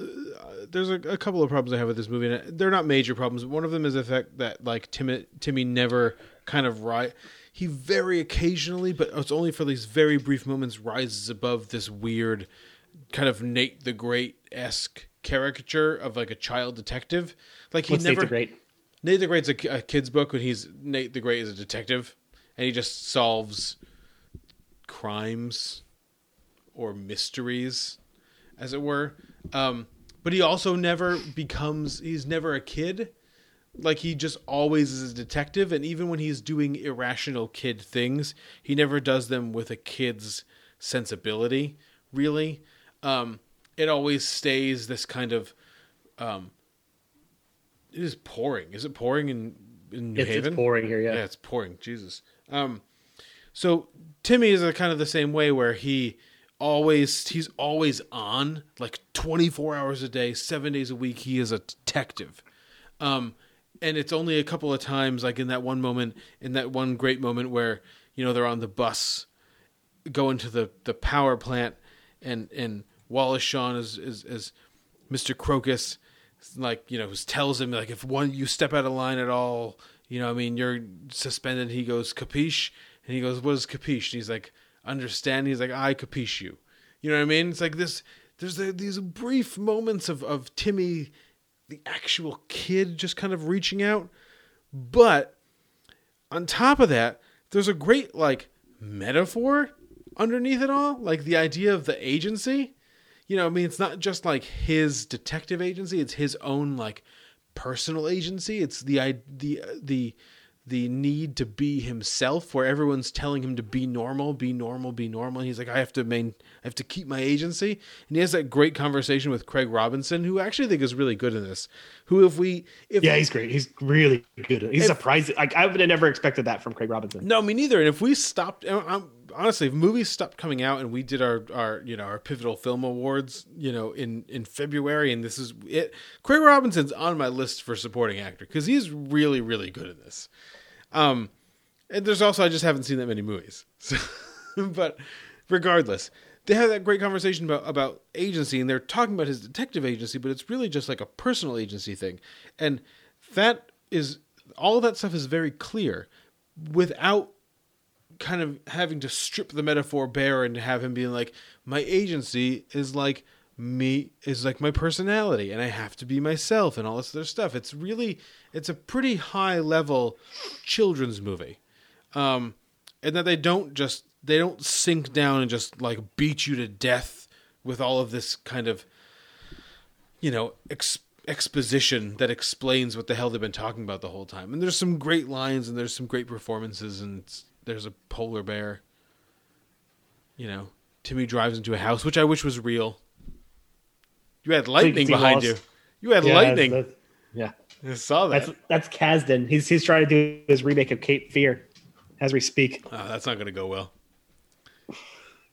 there's a, a couple of problems I have with this movie, and they're not major problems. One of them is the fact that like Timmy, Timmy never kind of ri He very occasionally, but it's only for these very brief moments, rises above this weird kind of Nate the Great esque caricature of like a child detective. Like he What's Nate never the Great? Nate the Great's a, a kid's book, and he's Nate the Great is a detective, and he just solves crimes or mysteries, as it were. Um, but he also never becomes. He's never a kid. Like he just always is a detective, and even when he's doing irrational kid things, he never does them with a kid's sensibility. Really, um, it always stays this kind of. Um, it is pouring. Is it pouring in in New It's- it's pouring here, yeah. Yeah, it's pouring. Jesus. Um, so Timmy is a kind of the same way where he always he's always on like 24 hours a day, 7 days a week he is a detective. Um and it's only a couple of times like in that one moment in that one great moment where you know they're on the bus going to the the power plant and and Wallace Shawn is is, is Mr. Crocus like you know tells him like if one you step out of line at all you know I mean you're suspended. He goes capiche? And he goes what is capiche? And he's like understand? He's like I capiche you. You know what I mean? It's like this there's the, these brief moments of of Timmy the actual kid just kind of reaching out but on top of that there's a great like metaphor underneath it all like the idea of the agency you know, I mean, it's not just like his detective agency; it's his own like personal agency. It's the the uh, the the need to be himself where everyone's telling him to be normal be normal be normal and he's like i have to main i have to keep my agency and he has that great conversation with craig robinson who I actually think is really good in this who if we if Yeah, he's great. He's really good. He's surprising. Like I would have never expected that from Craig Robinson. no me neither and if we stopped um, honestly if movies stopped coming out and we did our our you know our pivotal film awards you know in in february and this is it craig robinson's on my list for supporting actor because he's really really good in this. Um and there's also i just haven't seen that many movies. So, <laughs> but regardless they have that great conversation about about agency and they're talking about his detective agency but it's really just like a personal agency thing. And that is all that stuff is very clear without kind of having to strip the metaphor bare and have him being like my agency is like me is like my personality and i have to be myself and all this other stuff. It's really it's a pretty high level children's movie. Um and that they don't just they don't sink down and just like beat you to death with all of this kind of you know ex- exposition that explains what the hell they've been talking about the whole time. And there's some great lines and there's some great performances and there's a polar bear you know timmy drives into a house which i wish was real you had lightning behind Lost. you you had Yeah, lightning that's- Yeah, i saw that that's that's Kasdan. He's he's trying to do his remake of Cape Fear as we speak. Oh, that's not going to go well.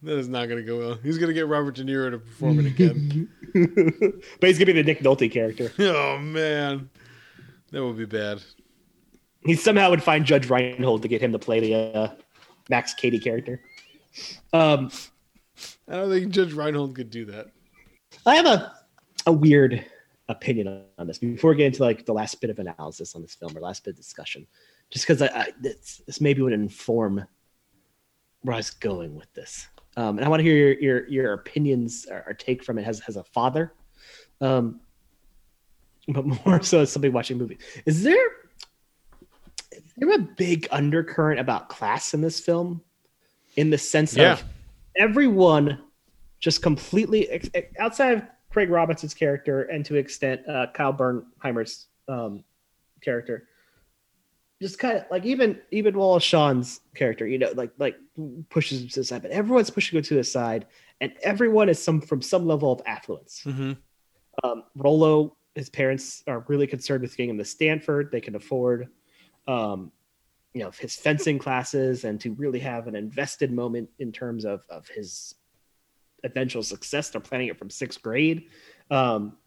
That is not going to go well. He's going to get Robert De Niro to perform it again. <laughs> But he's gonna be the Nick Nolte character. <laughs> oh man, that would be bad. He somehow would find Judge Reinhold to get him to play the uh, Max Cady character. Um, I don't think Judge Reinhold could do that. I have a a weird opinion on this before we get into like the last bit of analysis on this film or last bit of discussion, just because I, I this, this maybe would inform where I was going with this. Um, and I want to hear your your, your opinions or, or take from it as as a father, um, but <laughs> more so as somebody watching a movie. Is there is there a big undercurrent about class in this film, in the sense Yeah. of everyone just completely outside of Craig Robinson's character and to an extent uh, Kyle Bornheimer's um, character. Just kind of like even even Wallace Shawn's character, you know, like like pushes him to the side, but everyone's pushing him to the side, and everyone is some from some level of affluence. Mm-hmm. Um, Rolo, his parents are really concerned with getting him to Stanford. They can afford, um, you know, his fencing classes and to really have an invested moment in terms of of his eventual success. They're planning it from sixth grade. Um,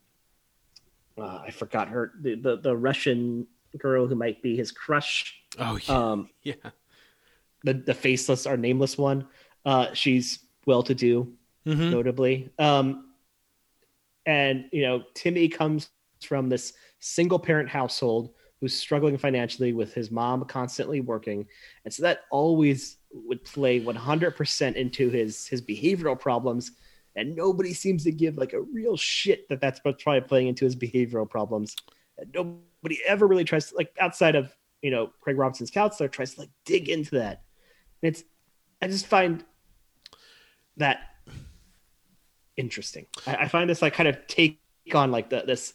uh, I forgot her the, the the Russian girl who might be his crush. Oh yeah, Um, <laughs> yeah. the the faceless or nameless one. Uh, she's well to do, Mhm. notably. Um, and you know, Timmy comes from this single parent household who's struggling financially with his mom constantly working, and so that always would play 100% into his his behavioral problems. And nobody seems to give like a real shit that that's probably playing into his behavioral problems. And nobody ever really tries to like outside of you know Craig Robinson's counselor tries to like dig into that. And it's I just find that interesting. I, I find this like kind of take on like the this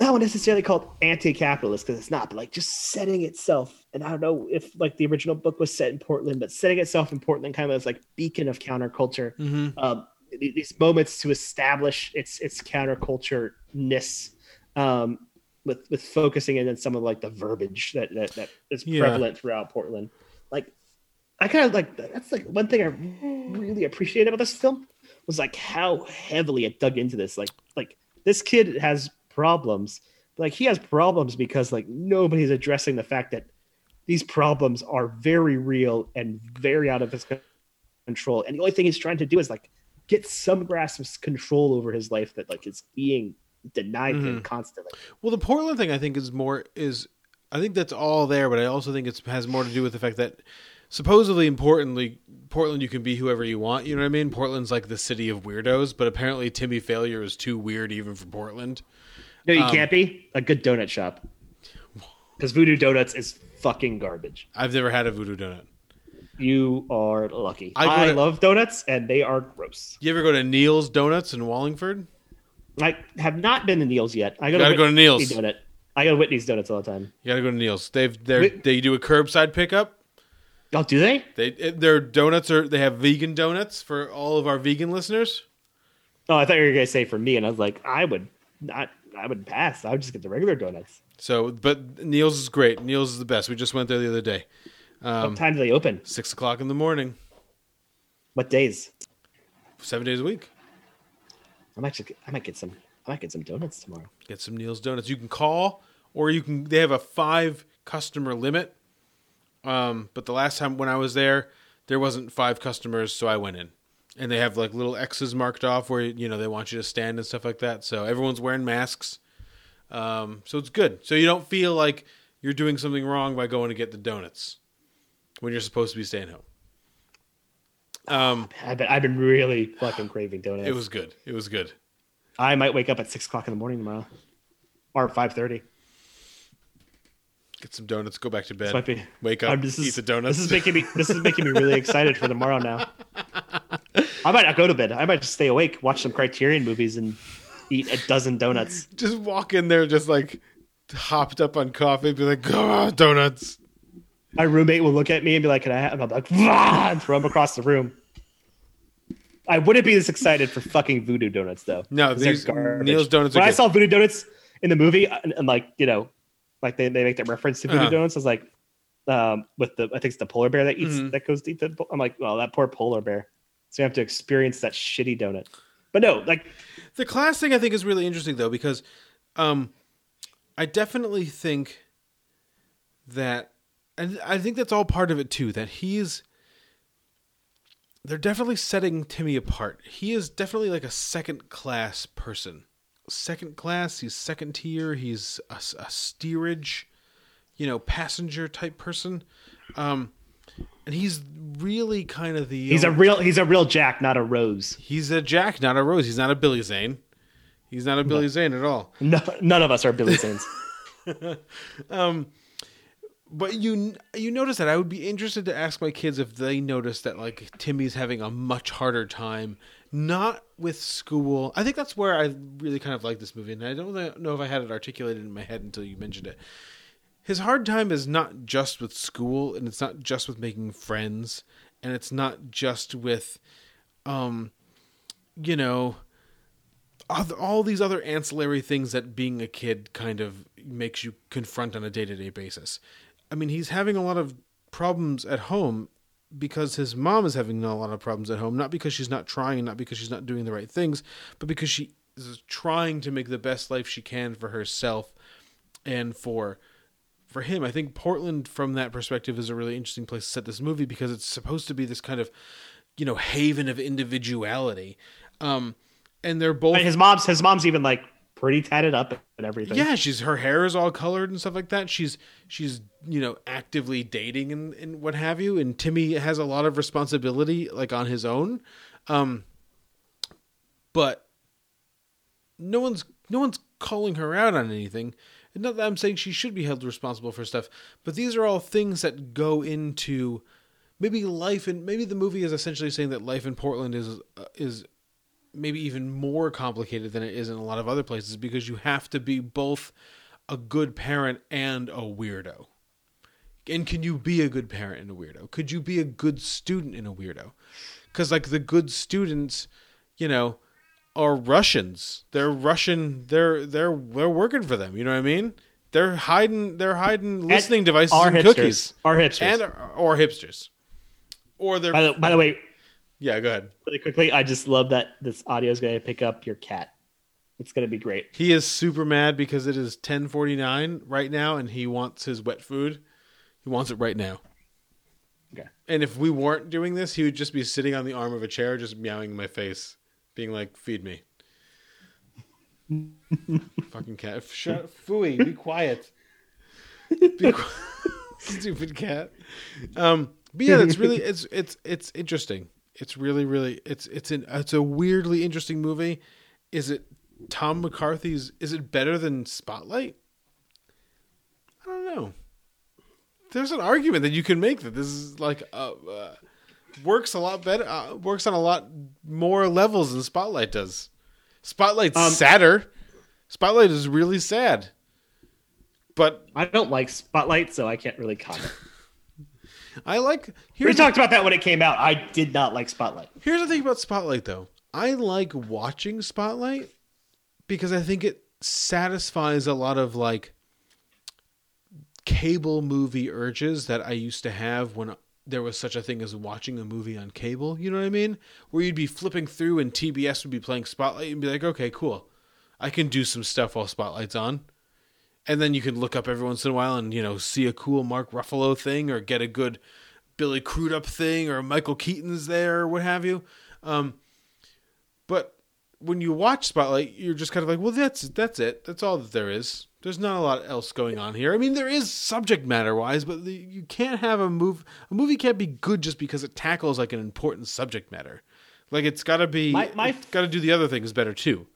not necessarily called anti-capitalist because it's not, but like just setting itself. And I don't know if like the original book was set in Portland, but setting itself in Portland kind of as like beacon of counterculture. Mm-hmm. Um, these moments to establish its its counterculture ness. Um, with with focusing in on some of like the verbiage that that, that is Yeah. prevalent throughout Portland. Like I kind of like that's like one thing I really appreciated about this film was like how heavily it dug into this. Like like this kid has problems. Like he has problems because like nobody's addressing the fact that these problems are very real and very out of his control. And the only thing he's trying to do is like get some grasp of control over his life that like is being denied to him mm-hmm. constantly. Well, the Portland thing I think is more is I think that's all there, but I also think it has more to do with the fact that supposedly importantly Portland you can be whoever you want. You know what I mean? Portland's like the city of weirdos, but apparently Timmy Failure is too weird even for Portland. No, you Um, can't be a good donut shop because Voodoo Donuts is fucking garbage. I've never had a voodoo donut. You are lucky. I I, to- love donuts, and they are gross. You ever go to Neil's Donuts in Wallingford? I have not been to Neil's yet. I go Gotta to go to Neil's. Donut. I go to Whitney's Donuts all the time. You gotta go to Neil's. They've they they do a curbside pickup. Oh, do they? They their donuts are they have vegan donuts for all of our vegan listeners. Oh, I thought you were gonna say for me, and I was like, I would not. I would pass. I would just get the regular donuts. So, but Neil's is great. Neil's is the best. We just went there the other day. Um, what time do they open? Six o'clock in the morning, What days? seven days a week. I might just, I might get some. I might get some donuts tomorrow. Get some Neil's donuts. You can call, or you can. They have a five customer limit. Um, but the last time when I was there, there wasn't five customers, so I went in, and they have like little X's marked off where you know they want you to stand and stuff like that. So everyone's wearing masks. Um, so it's good. So you don't feel like you're doing something wrong by going to get the donuts when you're supposed to be staying home. Um, I've been, I've been really fucking craving donuts. it was good. It was good. I might wake up at six o'clock in the morning tomorrow, or five thirty. Get some donuts. Go back to bed. Be. Wake up. I'm- this eat is, the donuts. This is making me. This is making me really <laughs> excited for tomorrow now. I might not go to bed. I might just stay awake, watch some Criterion movies, and eat a dozen donuts. <laughs> just walk in there, just like hopped up on coffee, be like, "Ah, donuts." My roommate will look at me and be like, "Can I?" have? And I'm like, "Vah!" and throw them across the room. I wouldn't be this excited for fucking Voodoo Donuts though. No, these. Neil's donuts When I good. saw Voodoo Donuts in the movie, and, and like you know, like they, they make that reference to Voodoo Uh-huh. Donuts, I was like, um, with the I think it's the polar bear that eats Mhm. that goes to eat the. I'm like, well, that poor polar bear. So you have to experience that shitty donut. But no, like The class thing I think is really interesting though because um I definitely think that and I think that's all part of it too that he's they're definitely setting Timmy apart. He is definitely like a second class person. Second class, he's second tier, he's a, a steerage, you know, passenger type person. Um and he's really kind of the he's a real he's a real Jack, not a Rose. He's a Jack, not a Rose. He's not a Billy Zane. He's not a Billy Zane at all. No, none of us are Billy Zanes. <laughs> <laughs> um, But you you notice that I would be interested to ask my kids if they notice that like Timmy's having a much harder time not with school. I think that's where I really kind of like this movie, and I don't know if I had it articulated in my head until you mentioned it. His hard time is not just with school, and it's not just with making friends, and it's not just with, um, you know, all these other ancillary things that being a kid kind of makes you confront on a day to day basis. I mean, he's having a lot of problems at home because his mom is having a lot of problems at home, not because she's not trying, not because she's not doing the right things, but because she is trying to make the best life she can for herself and for for him. I think Portland from that perspective is a really interesting place to set this movie because it's supposed to be this kind of, you know, haven of individuality. Um and they're both And his mom's his mom's even like pretty tatted up and everything. yeah, she's her hair is all colored and stuff like that. She's she's you know actively dating and, and what have you. And Timmy has a lot of responsibility like on his own, um, but no one's no one's calling her out on anything. Not that I'm saying she should be held responsible for stuff, but these are all things that go into maybe life and maybe the movie is essentially saying that life in Portland is uh, is maybe even more complicated than it is in a lot of other places because you have to be both a good parent and a weirdo. And can you be a good parent and a weirdo? Could you be a good student and a weirdo? Because like the good students, you know, are Russians. They're Russian. They're they're they're working for them. You know what I mean? They're hiding. They're hiding listening devices are and hipsters. cookies. Are hipsters. and or hipsters. Or they're By the, by the way, yeah. Go ahead. really quickly, I just love that this audio is going to pick up your cat. It's going to be great. He is super mad because it is 10:49 right now and he wants his wet food. He wants it right now. Okay. And if we weren't doing this, he would just be sitting on the arm of a chair just meowing in my face, being like, "Feed me." <laughs> Fucking cat. Shut Fooey, be quiet. <laughs> Be qui- <laughs> Stupid cat. Um but yeah, it's really it's it's it's interesting. It's really really it's it's an it's a weirdly interesting movie. Is it Tom McCarthy's is it better than Spotlight? I don't know. There's an argument that you can make that this is like a. uh works a lot better uh, works on a lot more levels than Spotlight does. Spotlight's Um, sadder. Spotlight is really sad. But I don't like Spotlight, so I can't really comment. <laughs> I like. We talked about that when it came out. I did not like Spotlight. Here's the thing about Spotlight, though. I like watching Spotlight because I think it satisfies a lot of like cable movie urges that I used to have when there was such a thing as watching a movie on cable. You know what I mean? Where you'd be flipping through and TBS would be playing Spotlight and be like, okay, cool. I can do some stuff while Spotlight's on. And then you can look up every once in a while and, you know, see a cool Mark Ruffalo thing or get a good Billy Crudup thing or Michael Keaton's there or what have you. Um, but when you watch Spotlight, you're just kind of like, well, that's that's it. That's all that there is. There's not a lot else going on here. I mean, there is subject matter wise, but the, you can't have a move. A movie can't be good just because it tackles like an important subject matter. Like it's got to be. My- my- it's got to do the other things better too.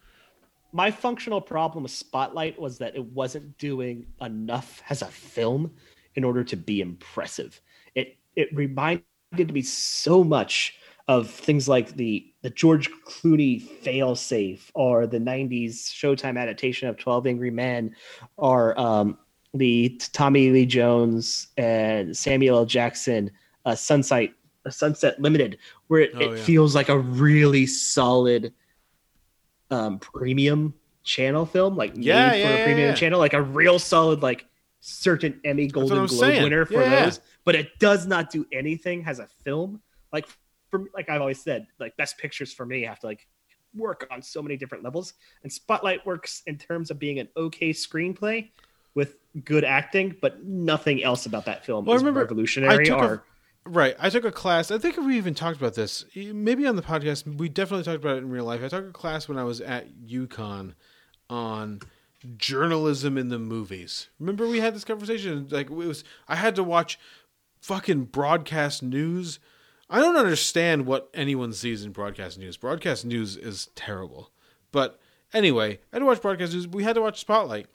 My functional problem with Spotlight was that it wasn't doing enough as a film in order to be impressive. It it reminded me so much of things like the the George Clooney failsafe or the 90s Showtime adaptation of 12 Angry Men or um, the Tommy Lee Jones and Samuel L. Jackson uh, Sunset uh, Sunset Limited where it, Oh, it yeah. feels like a really solid um, premium channel film like Yeah, made yeah, for yeah, a premium channel like a real solid like certain Emmy Golden Globe saying. winner for those but it does not do anything as a film like for like I've always said, like best pictures for me have to like work on so many different levels. And Spotlight works in terms of being an okay screenplay with good acting, but nothing else about that film Well, is revolutionary took a- Right. I took a class. I think we even talked about this. Maybe on the podcast. We definitely talked about it in real life. I took a class when I was at UConn on journalism in the movies. Remember we had this conversation? Like it was. I had to watch fucking broadcast news. I don't understand what anyone sees in broadcast news. Broadcast news is terrible. But anyway, I had to watch broadcast news. We had to watch Spotlight.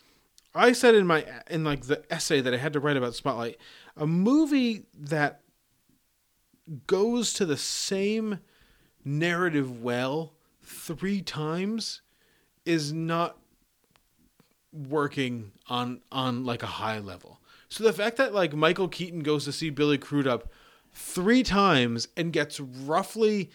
I said in my in like the essay that I had to write about Spotlight, a movie that goes to the same narrative well three times is not working on on like a high level. So the fact that like Michael Keaton goes to see Billy Crudup three times and gets roughly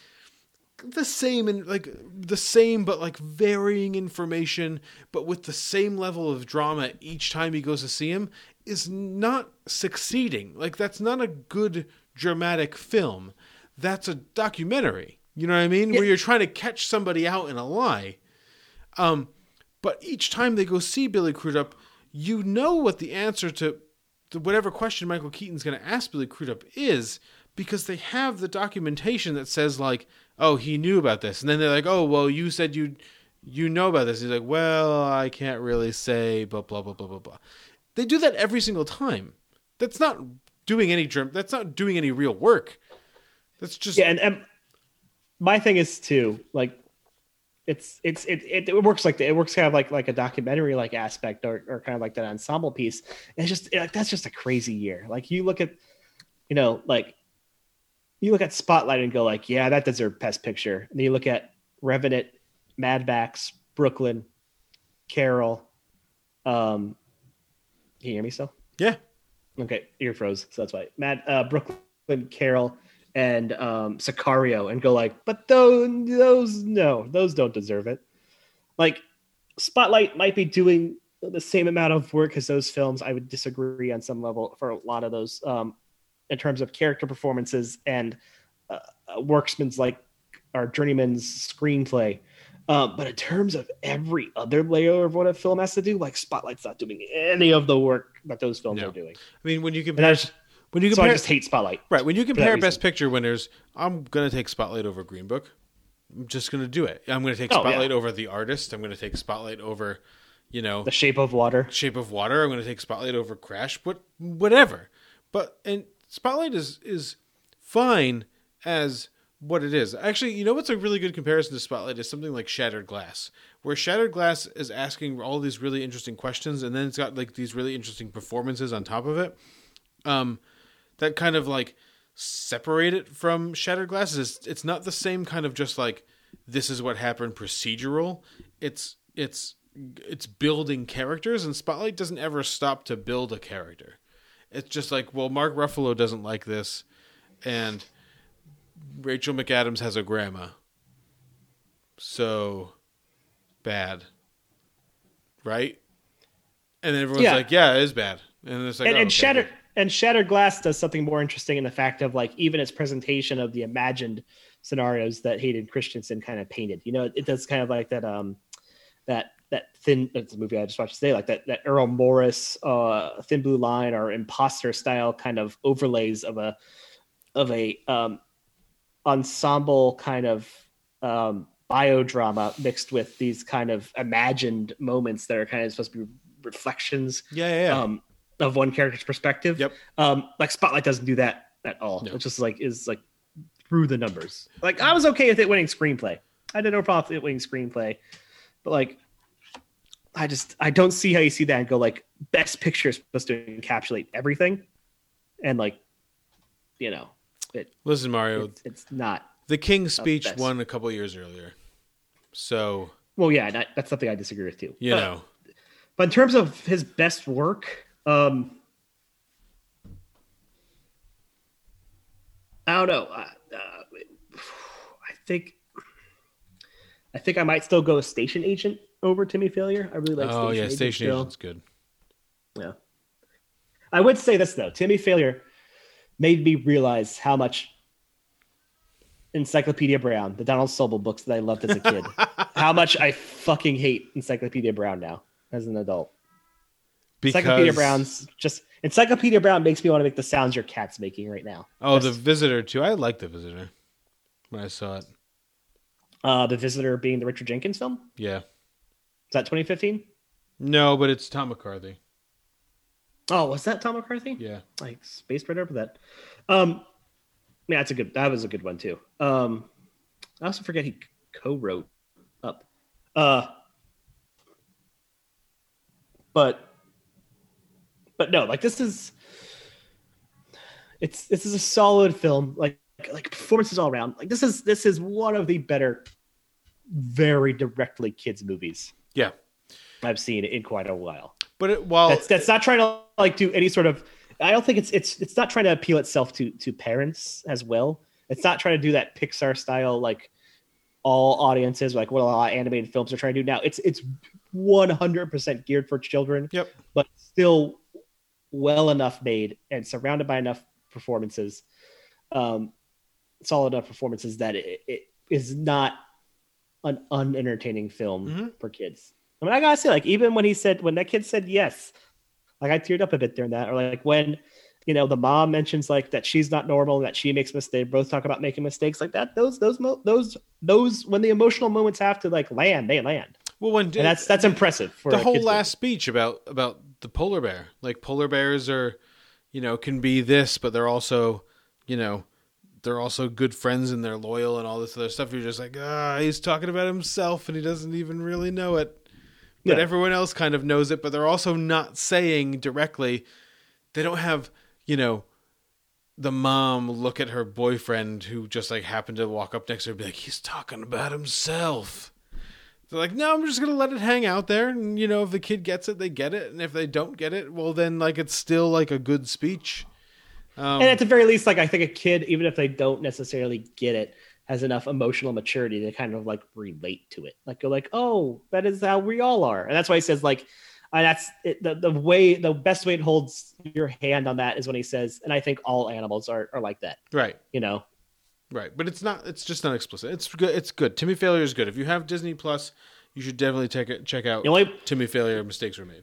the same and like the same but like varying information but with the same level of drama each time he goes to see him is not succeeding. Like that's not a good dramatic film. That's a documentary. You know what i mean? Where you're trying to catch somebody out in a lie. Um but each time they go see billy crudup you know what the answer to to whatever question Michael Keaton's going to ask Billy Crudup is because they have the documentation that says like, oh, he knew about this, and then they're like, oh, well, you said you you know about this. He's like, well, I can't really say, but blah blah blah blah blah. They do that every single time. That's not doing any germ. That's not doing any real work. That's just yeah, and, and my thing is too like it's it's it, it, it works like the, it works kind of like like a documentary like aspect or, or kind of like that ensemble piece. And it's just like that's just a crazy year. Like you look at you know like you look at Spotlight and go like yeah that deserved Best Picture. And then you look at Revenant, Mad Max, Brooklyn, Carol. Um, can you hear me still? yeah. Okay, ear froze, so that's why. Mad uh, Brooklyn Carol and um, Sicario, and go like, but those, those, no, those don't deserve it. Like, Spotlight might be doing the same amount of work as those films. I would disagree on some level for a lot of those, um, in terms of character performances and uh, uh, worksman's like our journeyman's screenplay. Um, but in terms of every other layer of what a film has to do, like Spotlight's not doing any of the work that those films No. are doing. I mean, when you compare when you so I compare just hate Spotlight. right when you compare. Best Picture winners, I'm gonna take Spotlight over Green Book. I'm just gonna do it. I'm gonna take Oh, yeah. Spotlight over The Artist. I'm gonna take Spotlight over, you know, The Shape of Water. Shape of Water. I'm going to take Spotlight over Crash, but whatever. But and Spotlight is is fine as what it is. Actually, you know what's a really good comparison to Spotlight is something like Shattered Glass, where Shattered Glass is asking all these really interesting questions, and then it's got like these really interesting performances on top of it. Um, that kind of like separate it from Shattered Glass is it's not the same kind of just like this is what happened procedural. It's it's it's building characters, and Spotlight doesn't ever stop to build a character. It's just like, well, Mark Ruffalo doesn't like this, and Rachel McAdams has a grandma, so bad, right? And then everyone's Yeah. like, yeah, it is bad, and it's like, and, oh, and okay, Shattered. And Shattered Glass does something more interesting in the fact of like even its presentation of the imagined scenarios that Hayden Christensen kind of painted. You know, it does kind of like that um that that thin it's a movie I just watched today, like that that Errol Morris uh thin blue line or imposter style kind of overlays of a of a um ensemble kind of um biodrama mixed with these kind of imagined moments that are kind of supposed to be reflections yeah, yeah, yeah. um, of one character's perspective. Yep. Um, like Spotlight doesn't do that at all. No. It just like is like through the numbers. Like I was okay with it winning screenplay. I did no problem with it winning screenplay, but like I just I don't see how you see that and go like best picture is supposed to encapsulate everything, and like you know it, Listen, Mario, it's, it's not. the King's Speech best. won a couple years earlier, so Well, yeah, that, that's something I disagree with too. you But- know. But in terms of his best work, um, I don't know. Uh, uh, I think I think I might still go Station Agent over Timmy Failure. I really like. oh Station yeah, Agent Station still. Agent's good. Yeah. I would say this though. Timmy Failure made me realize how much Encyclopedia Brown, the Donald Sobol books that I loved as a kid, <laughs> how much I fucking hate Encyclopedia Brown now as an adult. Encyclopedia Brown's just Encyclopedia Brown makes me want to make the sounds your cat's making right now. Oh, the Visitor too. I like the Visitor when I saw it. uh, the Visitor being the Richard Jenkins film. Yeah. Is that 2015? No, but it's Tom McCarthy. Oh, was that Tom McCarthy? Yeah. like spaced right over that. Um, yeah, that's a good. That was a good one too. Um, I also forget he co-wrote up. Uh, but but no, like this is it's this is a solid film. Like like performances all around. Like this is this is one of the better, very directly kids movies Yeah. I've seen in quite a while But it, while that's that's not trying to like do any sort of I don't think it's it's it's not trying to appeal itself to to parents as well. It's not trying to do that Pixar style like all audiences like what a lot of animated films are trying to do now. It's it's 100% geared for children, Yep. but still well enough made and surrounded by enough performances um solid enough performances that it, it is not an unentertaining film Mhm. for kids. I mean, I gotta say, like, even when he said, when that kid said yes, like I teared up a bit during that, or like when, you know, the mom mentions like that she's not normal and that she makes mistakes. Both talk about making mistakes like that. Those, those, mo- those, those, when the emotional moments have to like land, they land, well when and that's that's impressive for the whole last speech about about the polar bear. Like polar bears are, you know, can be this, but they're also, you know, they're also good friends and they're loyal and all this other stuff. You're just like, ah, he's talking about himself and he doesn't even really know it. But Yeah. everyone else kind of knows it, but they're also not saying directly. They don't have, you know, the mom look at her boyfriend who just like happened to walk up next to her and be like, he's talking about himself. They're like, no, I'm just gonna let it hang out there, and you know, if the kid gets it, they get it, and if they don't get it, well, then like it's still like a good speech. Um, and at the very least, like I think a kid, even if they don't necessarily get it, has enough emotional maturity to kind of like relate to it. Like go like, oh, that is how we all are, and that's why he says like, and that's it, the the way the best way it holds your hand on that is when he says, and I think all animals are are like that. right, You know, right, but it's not. It's just not explicit. It's good. It's good. Timmy Failure is good. If you have Disney Plus, you should definitely take it. Check out the only Timmy Failure. Mistakes were made.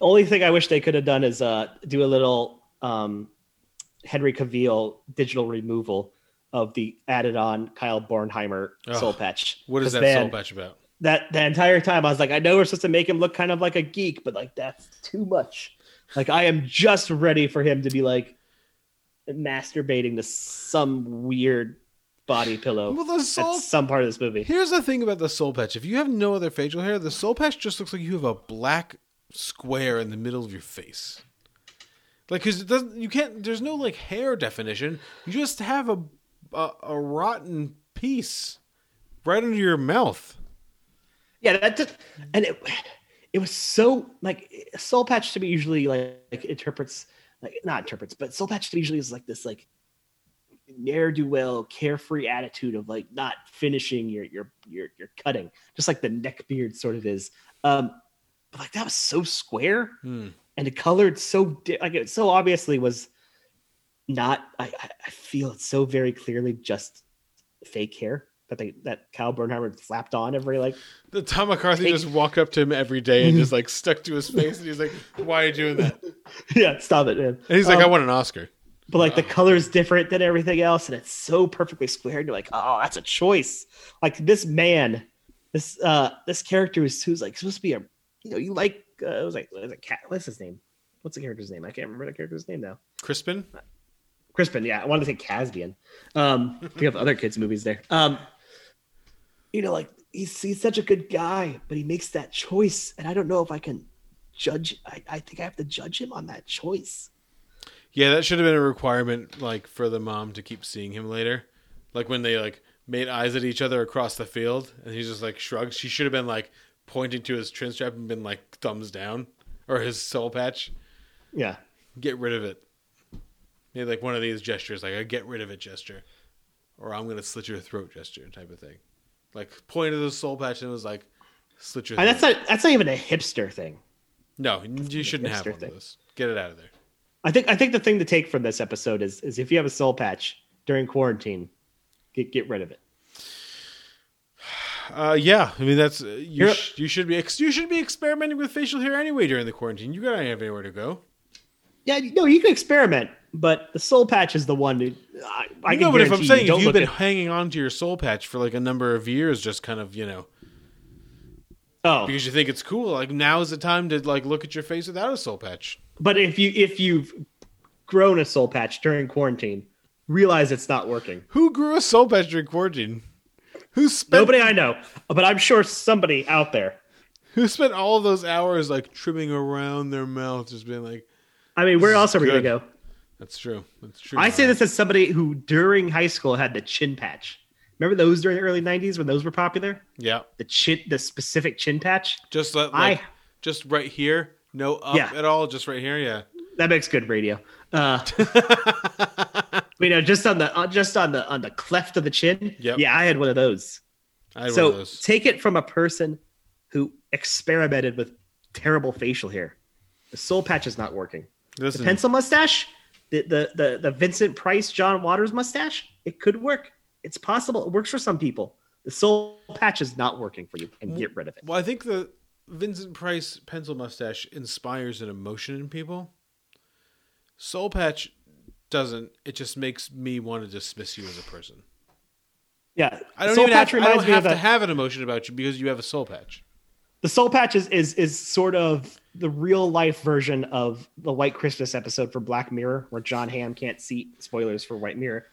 only thing I wish they could have done is uh do a little um Henry Cavill digital removal of the added on Kyle Bornheimer Ugh. soul patch. What is that soul patch about? that the entire time I was like, I know we're supposed to make him look kind of like a geek, but like that's too much. Like I am just ready for him to be like masturbating to some weird body pillow Well, the soul. at some part of this movie. Here's the thing about the soul patch. If you have no other facial hair, the soul patch just looks like you have a black square in the middle of your face. Like, cause it doesn't. You can't. There's no like hair definition. You just have a a, a rotten piece right under your mouth. Yeah, that just, and it it was so like Soul Patch to me usually like, like interprets like not interprets, but Soul Patch usually is like this like ne'er do well, carefree attitude of like not finishing your your your your cutting, just like the neck beard sort of is. Um, but like that was so square Hmm. and it colored so di- like it so obviously was not. I I- feel it's so very clearly just fake hair that they that Kyle Bornheimer flapped on every like The Tom McCarthy Take- just walked up to him every day and just <laughs> like stuck to his face, and he's like, "Why are you doing that?" <laughs> yeah stop it man And he's like, Um, "I want an Oscar." but like the color's different than everything else and it's so perfectly squared. you're like oh that's a choice like this man this uh this character is who's like supposed to be a you know you like uh, it was like what is it cat what's his name what's the character's name i can't remember the character's name now Crispin. crispin yeah i wanted to say Caspian. um we have other kids movies there um you know like he's he's such a good guy but he makes that choice and i don't know if i can judge i, I think i have to judge him on that choice Yeah, that should have been a requirement, like for the mom to keep seeing him later. Like when they like made eyes at each other across the field, and he just like shrugged. She should have been like pointing to his chin strap and been like thumbs down, or his soul patch. yeah Get rid of it. Made like one of these gestures, like a get rid of it gesture, or I'm gonna slit your throat gesture type of thing. Like pointed the soul patch and was like slit your. and that's not that's not even a hipster thing no, you shouldn't have one thing. of those. Get it out of there. I think I think the thing to take from this episode is is if you have a soul patch during quarantine, get get rid of it. <sighs> Uh, yeah, I mean that's uh, you. Sh- you should be ex- you should be experimenting with facial hair anyway during the quarantine. You gotta have anywhere to go. Yeah, no, you can experiment, but the soul patch is the one. Who, I, I no, can but if I'm saying you if you've been at- hanging on to your soul patch for like a number of years, just kind of you know oh, because you think it's cool, like now is the time to like look at your face without a soul patch. but if you if you've grown a soul patch during quarantine, realize it's not working. Who grew a soul patch during quarantine? Who spent Nobody I know, but I'm sure somebody out there. who spent all of those hours like trimming around their mouth, just being like, I mean, where else are we gonna go? "That's true, that's true." I say this as somebody who during high school had the chin patch. Remember those during the early '90s when those were popular? Yeah, The chin, the specific chin patch. just let, I- just right here, no up Yeah. at all, just right here. Yeah, That makes good radio. Uh, <laughs> you know, just on the uh, just on the on the cleft of the chin. Yep. Yeah, I had one of those. I had one so of those. take it from a person who experimented with terrible facial hair. The soul patch is not working. Listen, The pencil mustache, the, the the the Vincent Price John Waters mustache, it could work. It's possible. It works for some people. The soul patch is not working for you, and get rid of it. Well, I think the Vincent Price pencil mustache inspires an emotion in people. Soul Patch doesn't. It just makes me want to dismiss you as a person. Yeah, I don't soul even have, patch I don't have to a- have an emotion about you because you have a soul patch. The soul patch is, is is sort of the real life version of the White Christmas episode for Black Mirror, where Jon Hamm can't see spoilers for White Mirror.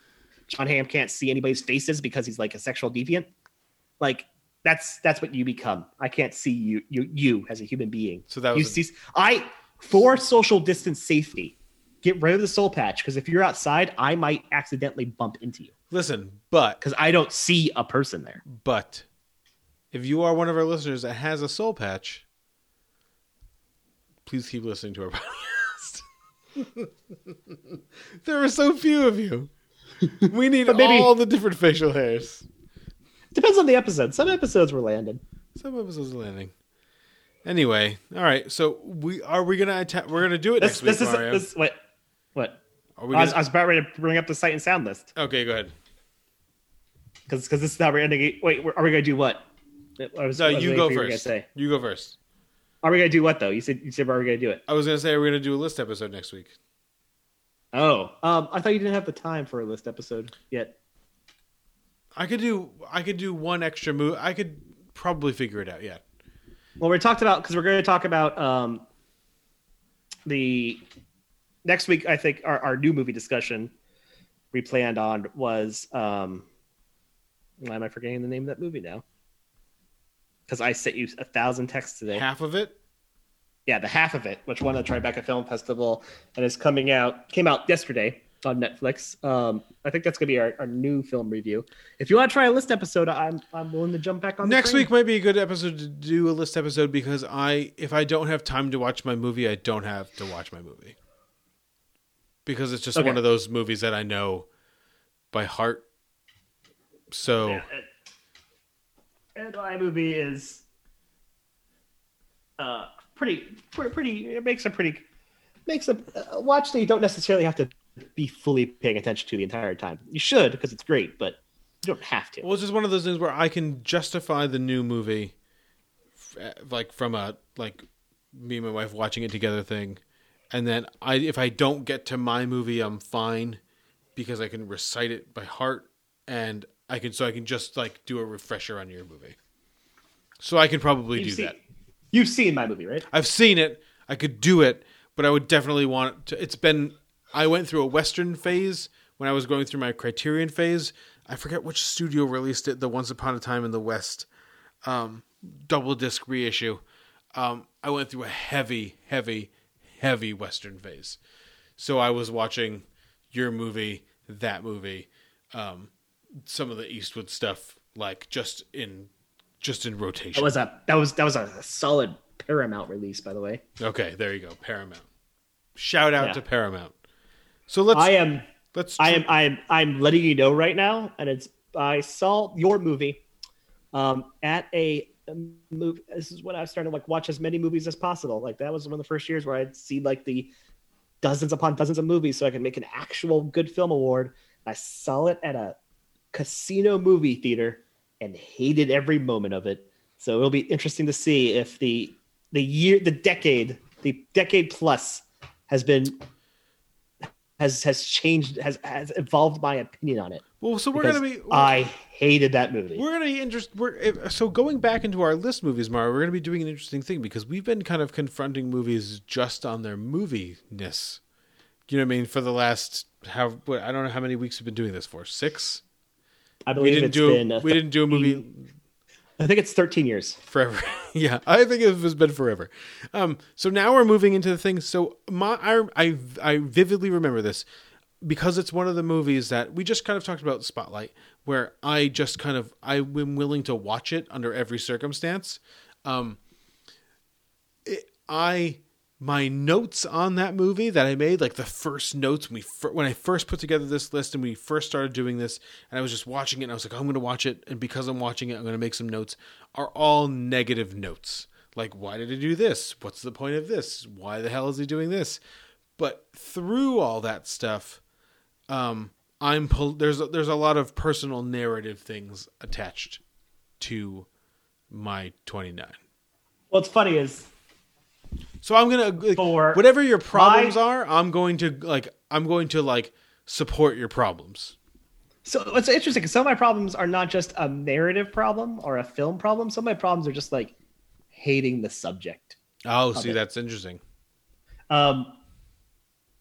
Jon Hamm can't see anybody's faces because he's like a sexual deviant. Like that's that's what you become. I can't see you you you as a human being. So that you a- see I for social distance safety. Get rid of the soul patch because if you're outside, I might accidentally bump into you Listen, but because I don't see a person there. but if you are one of our listeners that has a soul patch, please keep listening to our <laughs> podcast. <laughs> there are so few of you. We need maybe- all the different facial hairs. Depends on the episode. Some episodes were landed. Some episodes are landing. Anyway, all right. So we are we gonna atta- we're gonna do it This next this week, is this what what Are we I was, gonna- I was about ready to bring up the sight and sound list okay, go ahead. because because this is how we're ending. Wait, are we gonna do what? I was, No, I was you go for you first. Say. You go first. Are we gonna do what though? You said you said are we gonna do it? I was gonna say we're gonna do a list episode next week. Oh, um, I thought you didn't have the time for a list episode yet. I could do I could do one extra move. I could probably figure it out. Yeah. Well, we talked about because we're going to talk about um, the next week. I think our, our new movie discussion we planned on was um, why am I forgetting the name of that movie now? Because I sent you a thousand texts today. Half of it. yeah, the half of it, which won the Tribeca Film Festival and is coming out came out yesterday. on Netflix. Um, I think that's gonna be our, our new film review. If you want to try a list episode, I'm I'm willing to jump back on. Next week might be a good episode to do a list episode because I, if I don't have time to watch my movie, I don't have to watch my movie because it's just Okay. one of those movies that I know by heart. So Yeah, and, and my movie is uh pretty pretty, pretty it makes a pretty makes a, a watch that you don't necessarily have to be fully paying attention to the entire time. You should because it's great, but you don't have to. Well, it's just one of those things where I can justify the new movie, like from a like me and my wife watching it together thing, and then I if I don't get to my movie, I'm fine because I can recite it by heart, and I can so I can just like do a refresher on your movie. So I can probably do You've seen, that. you've seen my movie, right? I've seen it. I could do it, but I would definitely want to. It's been. I went through a Western phase when I was going through my Criterion phase. I forget which studio released it. The Once Upon a Time in the West um, double disc reissue. Um, I went through a heavy, heavy, heavy Western phase. So I was watching your movie, that movie, um, some of the Eastwood stuff, like just in just in rotation. That was a that was that was a solid Paramount release, by the way. Okay, there you go. Paramount. Shout out Yeah. to Paramount. So let's I am let's I am I am I'm letting you know right now, and it's I saw your movie um, at a movie. This is when I started like watch as many movies as possible. Like that was one of the first years where I'd see like the dozens upon dozens of movies, so I could make an actual good film award. I saw it at a casino movie theater and hated every moment of it. So it'll be interesting to see if the the year, the decade, the decade plus has been has has changed has has evolved my opinion on it. well. So we're gonna be. I hated that movie. we're gonna be interested. We're if- so going back into our list movies, Mara. We're gonna be doing an interesting thing because we've been kind of confronting movies just on their moviness. You know what I mean? For the last how I don't know how many weeks we've been doing this for. Six. I We believe didn't it's do. been. we didn't do a movie I think it's 13 years. forever. <laughs> yeah, I think it has been forever. Um, so now we're moving into the thing. So my, I, I, I vividly remember this because it's one of the movies that we just kind of talked about Spotlight, where I just kind of I'm willing to watch it under every circumstance. Um, it, I my notes on that movie that I made, like the first notes when we when I first put together this list and we first started doing this, and I was just watching it, and I was like, I'm going to watch it, and because I'm watching it, I'm going to make some notes. Are all negative notes, like why did he do this? What's the point of this? Why the hell is he doing this? But through all that stuff, um, I'm there's a, there's a lot of personal narrative things attached to my 29. What's funny is So I'm gonna like, For whatever your problems my- are, I'm going to like I'm going to like support your problems. so what's interesting. 'cause Some of my problems are not just a narrative problem or a film problem. Some of my problems are just like hating the subject. Oh, see, it. that's interesting. Um,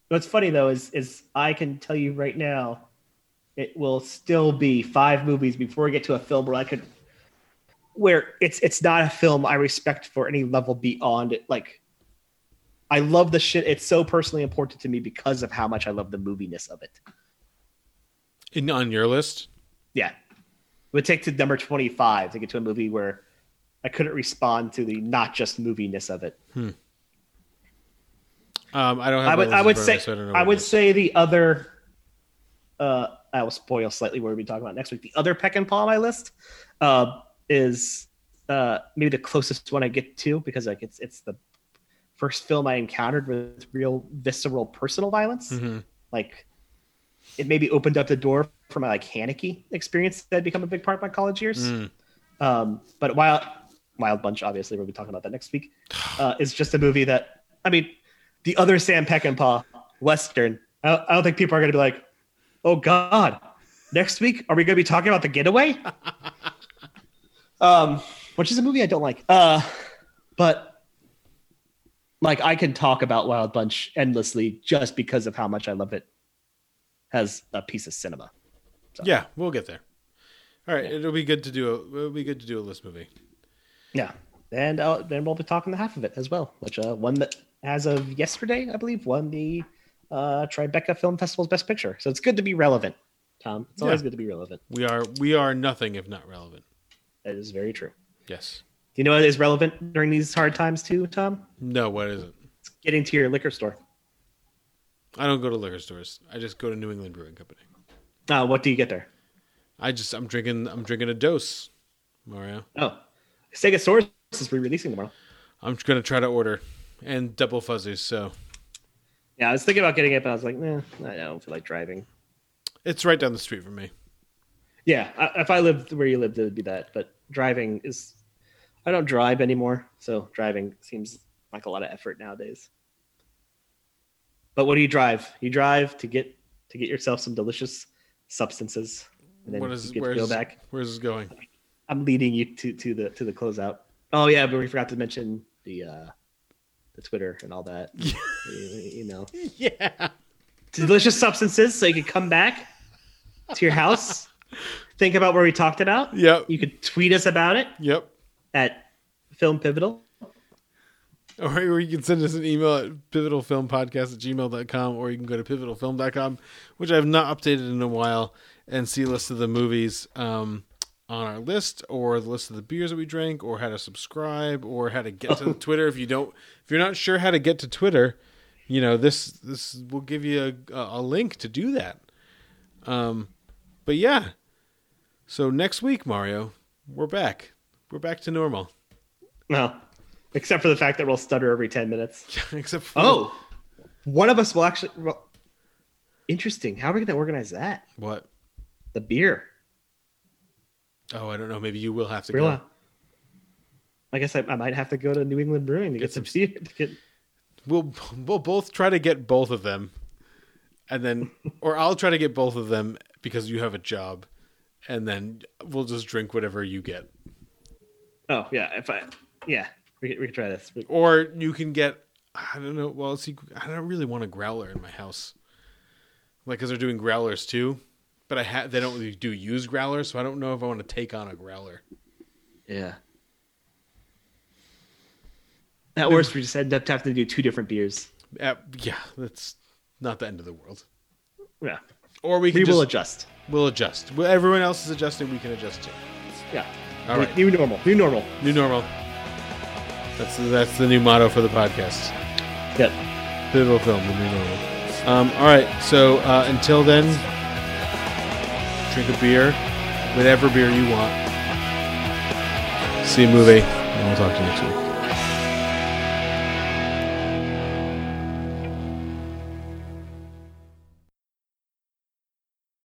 what's funny though is is I can tell you right now, it will still be five movies before we get to a film where I could, where it's it's not a film I respect for any level beyond it. Like, I love the shit. It's so personally important to me because of how much I love the moviness of it. In on your list, Yeah, it would take to number twenty five to get to a movie where I couldn't respond to the not just moviness of it. um, I don't have. I would I would say me, so I, don't know I would say the other uh I will spoil slightly what we'll be talking about next week. The other Peckinpah on my list uh is uh maybe the closest one I get to because like it's it's the first film I encountered with real visceral personal violence. Mhm. Like it maybe opened up the door for my like Haneke experience that had become a big part of my college years. Mm. Um, but Wild Wild Bunch, obviously, we'll be talking about that next week. <sighs> Uh, is just a movie that I mean, the other Sam Peckinpah Western. I don't, I don't think people are going to be like, "Oh God, next week are we going to be talking about the Getaway?" <laughs> um, which is a movie I don't like. Uh, but like I can talk about Wild Bunch endlessly just because of how much I love it as a piece of cinema. Yeah, we'll get there. All right, it'll be good to do a it'll be good to do a list movie. Yeah, and uh, then we'll be talking the half of it as well, which uh, one that as of yesterday, I believe, won the uh, Tribeca Film Festival's Best Picture. So it's good to be relevant, Tom. It's always Yeah. good to be relevant. We are we are nothing if not relevant. That is very true. Yes. You know what is relevant during these hard times too, Tom? No, what is it? It's getting to your liquor store. I don't go to liquor stores. I just go to New England Brewing Company. Uh, what do you get there? I just I'm drinking I'm drinking a dose, Mario. Oh, Stegosaurus is re-releasing tomorrow. I'm gonna try to order and double fuzzies. So Yeah, I was thinking about getting it, but I was like, nah, I don't feel like driving. it's right down the street from me. Yeah, I, if I lived where you lived, it would be that. But driving is, I don't drive anymore, so driving seems like a lot of effort nowadays. But what do you drive? You drive to get to get yourself some delicious substances, and then is you get to go back. where's this going? I'm leading you to to the to the closeout. Oh yeah, but we forgot to mention the uh the Twitter and all that. <laughs> you, know, Yeah. delicious substances, so you can come back to your house, think about what we talked about. Yep. You could tweet us about it Yep. At Film Pivotal. Or, you can send us an email at pivotalfilmpodcast at gmail.com or you can go to pivotalfilm.com, which I have not updated in a while, and see a list of the movies um, on our list or the list of the beers that we drank or how to subscribe or how to get to <laughs> Twitter. If you don't, if you're not sure how to get to Twitter, you know, this, this will give you a, a link to do that. Um, but yeah. So next week, Mario, we're back. We're back to normal. No, except for the fact that we'll stutter every 10 minutes. <laughs> Except for Oh, one of us will actually. Well, interesting. How are we going to organize that? what? The beer. Oh, I don't know. Maybe you will have to Real- go. I guess I, I might have to go to New England Brewing to get, Get some some- beer. To get, We'll we'll both try to get both of them, and then, <laughs> or I'll try to get both of them because you have a job, and then we'll just drink whatever you get, oh, yeah. If I. Yeah, we, could- we could try this. Or you can get. I don't know. Well, see, I don't really want a growler in my house, like because they're doing growlers too, but I ha- they don't really do use growlers, so I don't know if I want to take on a growler. Yeah. At worst, we just end up having to do two different beers. Uh, yeah, that's not the end of the world. Yeah. Or we can We just will adjust. we'll adjust. Everyone else is adjusting. We can adjust too. Yeah. All New- New normal. New normal. New normal. That's that's the new motto for the podcast. Yep. Pivotal film, the new normal. Um, all right. So uh, until then, drink a beer, whatever beer you want. See a movie, and we'll talk to you next week.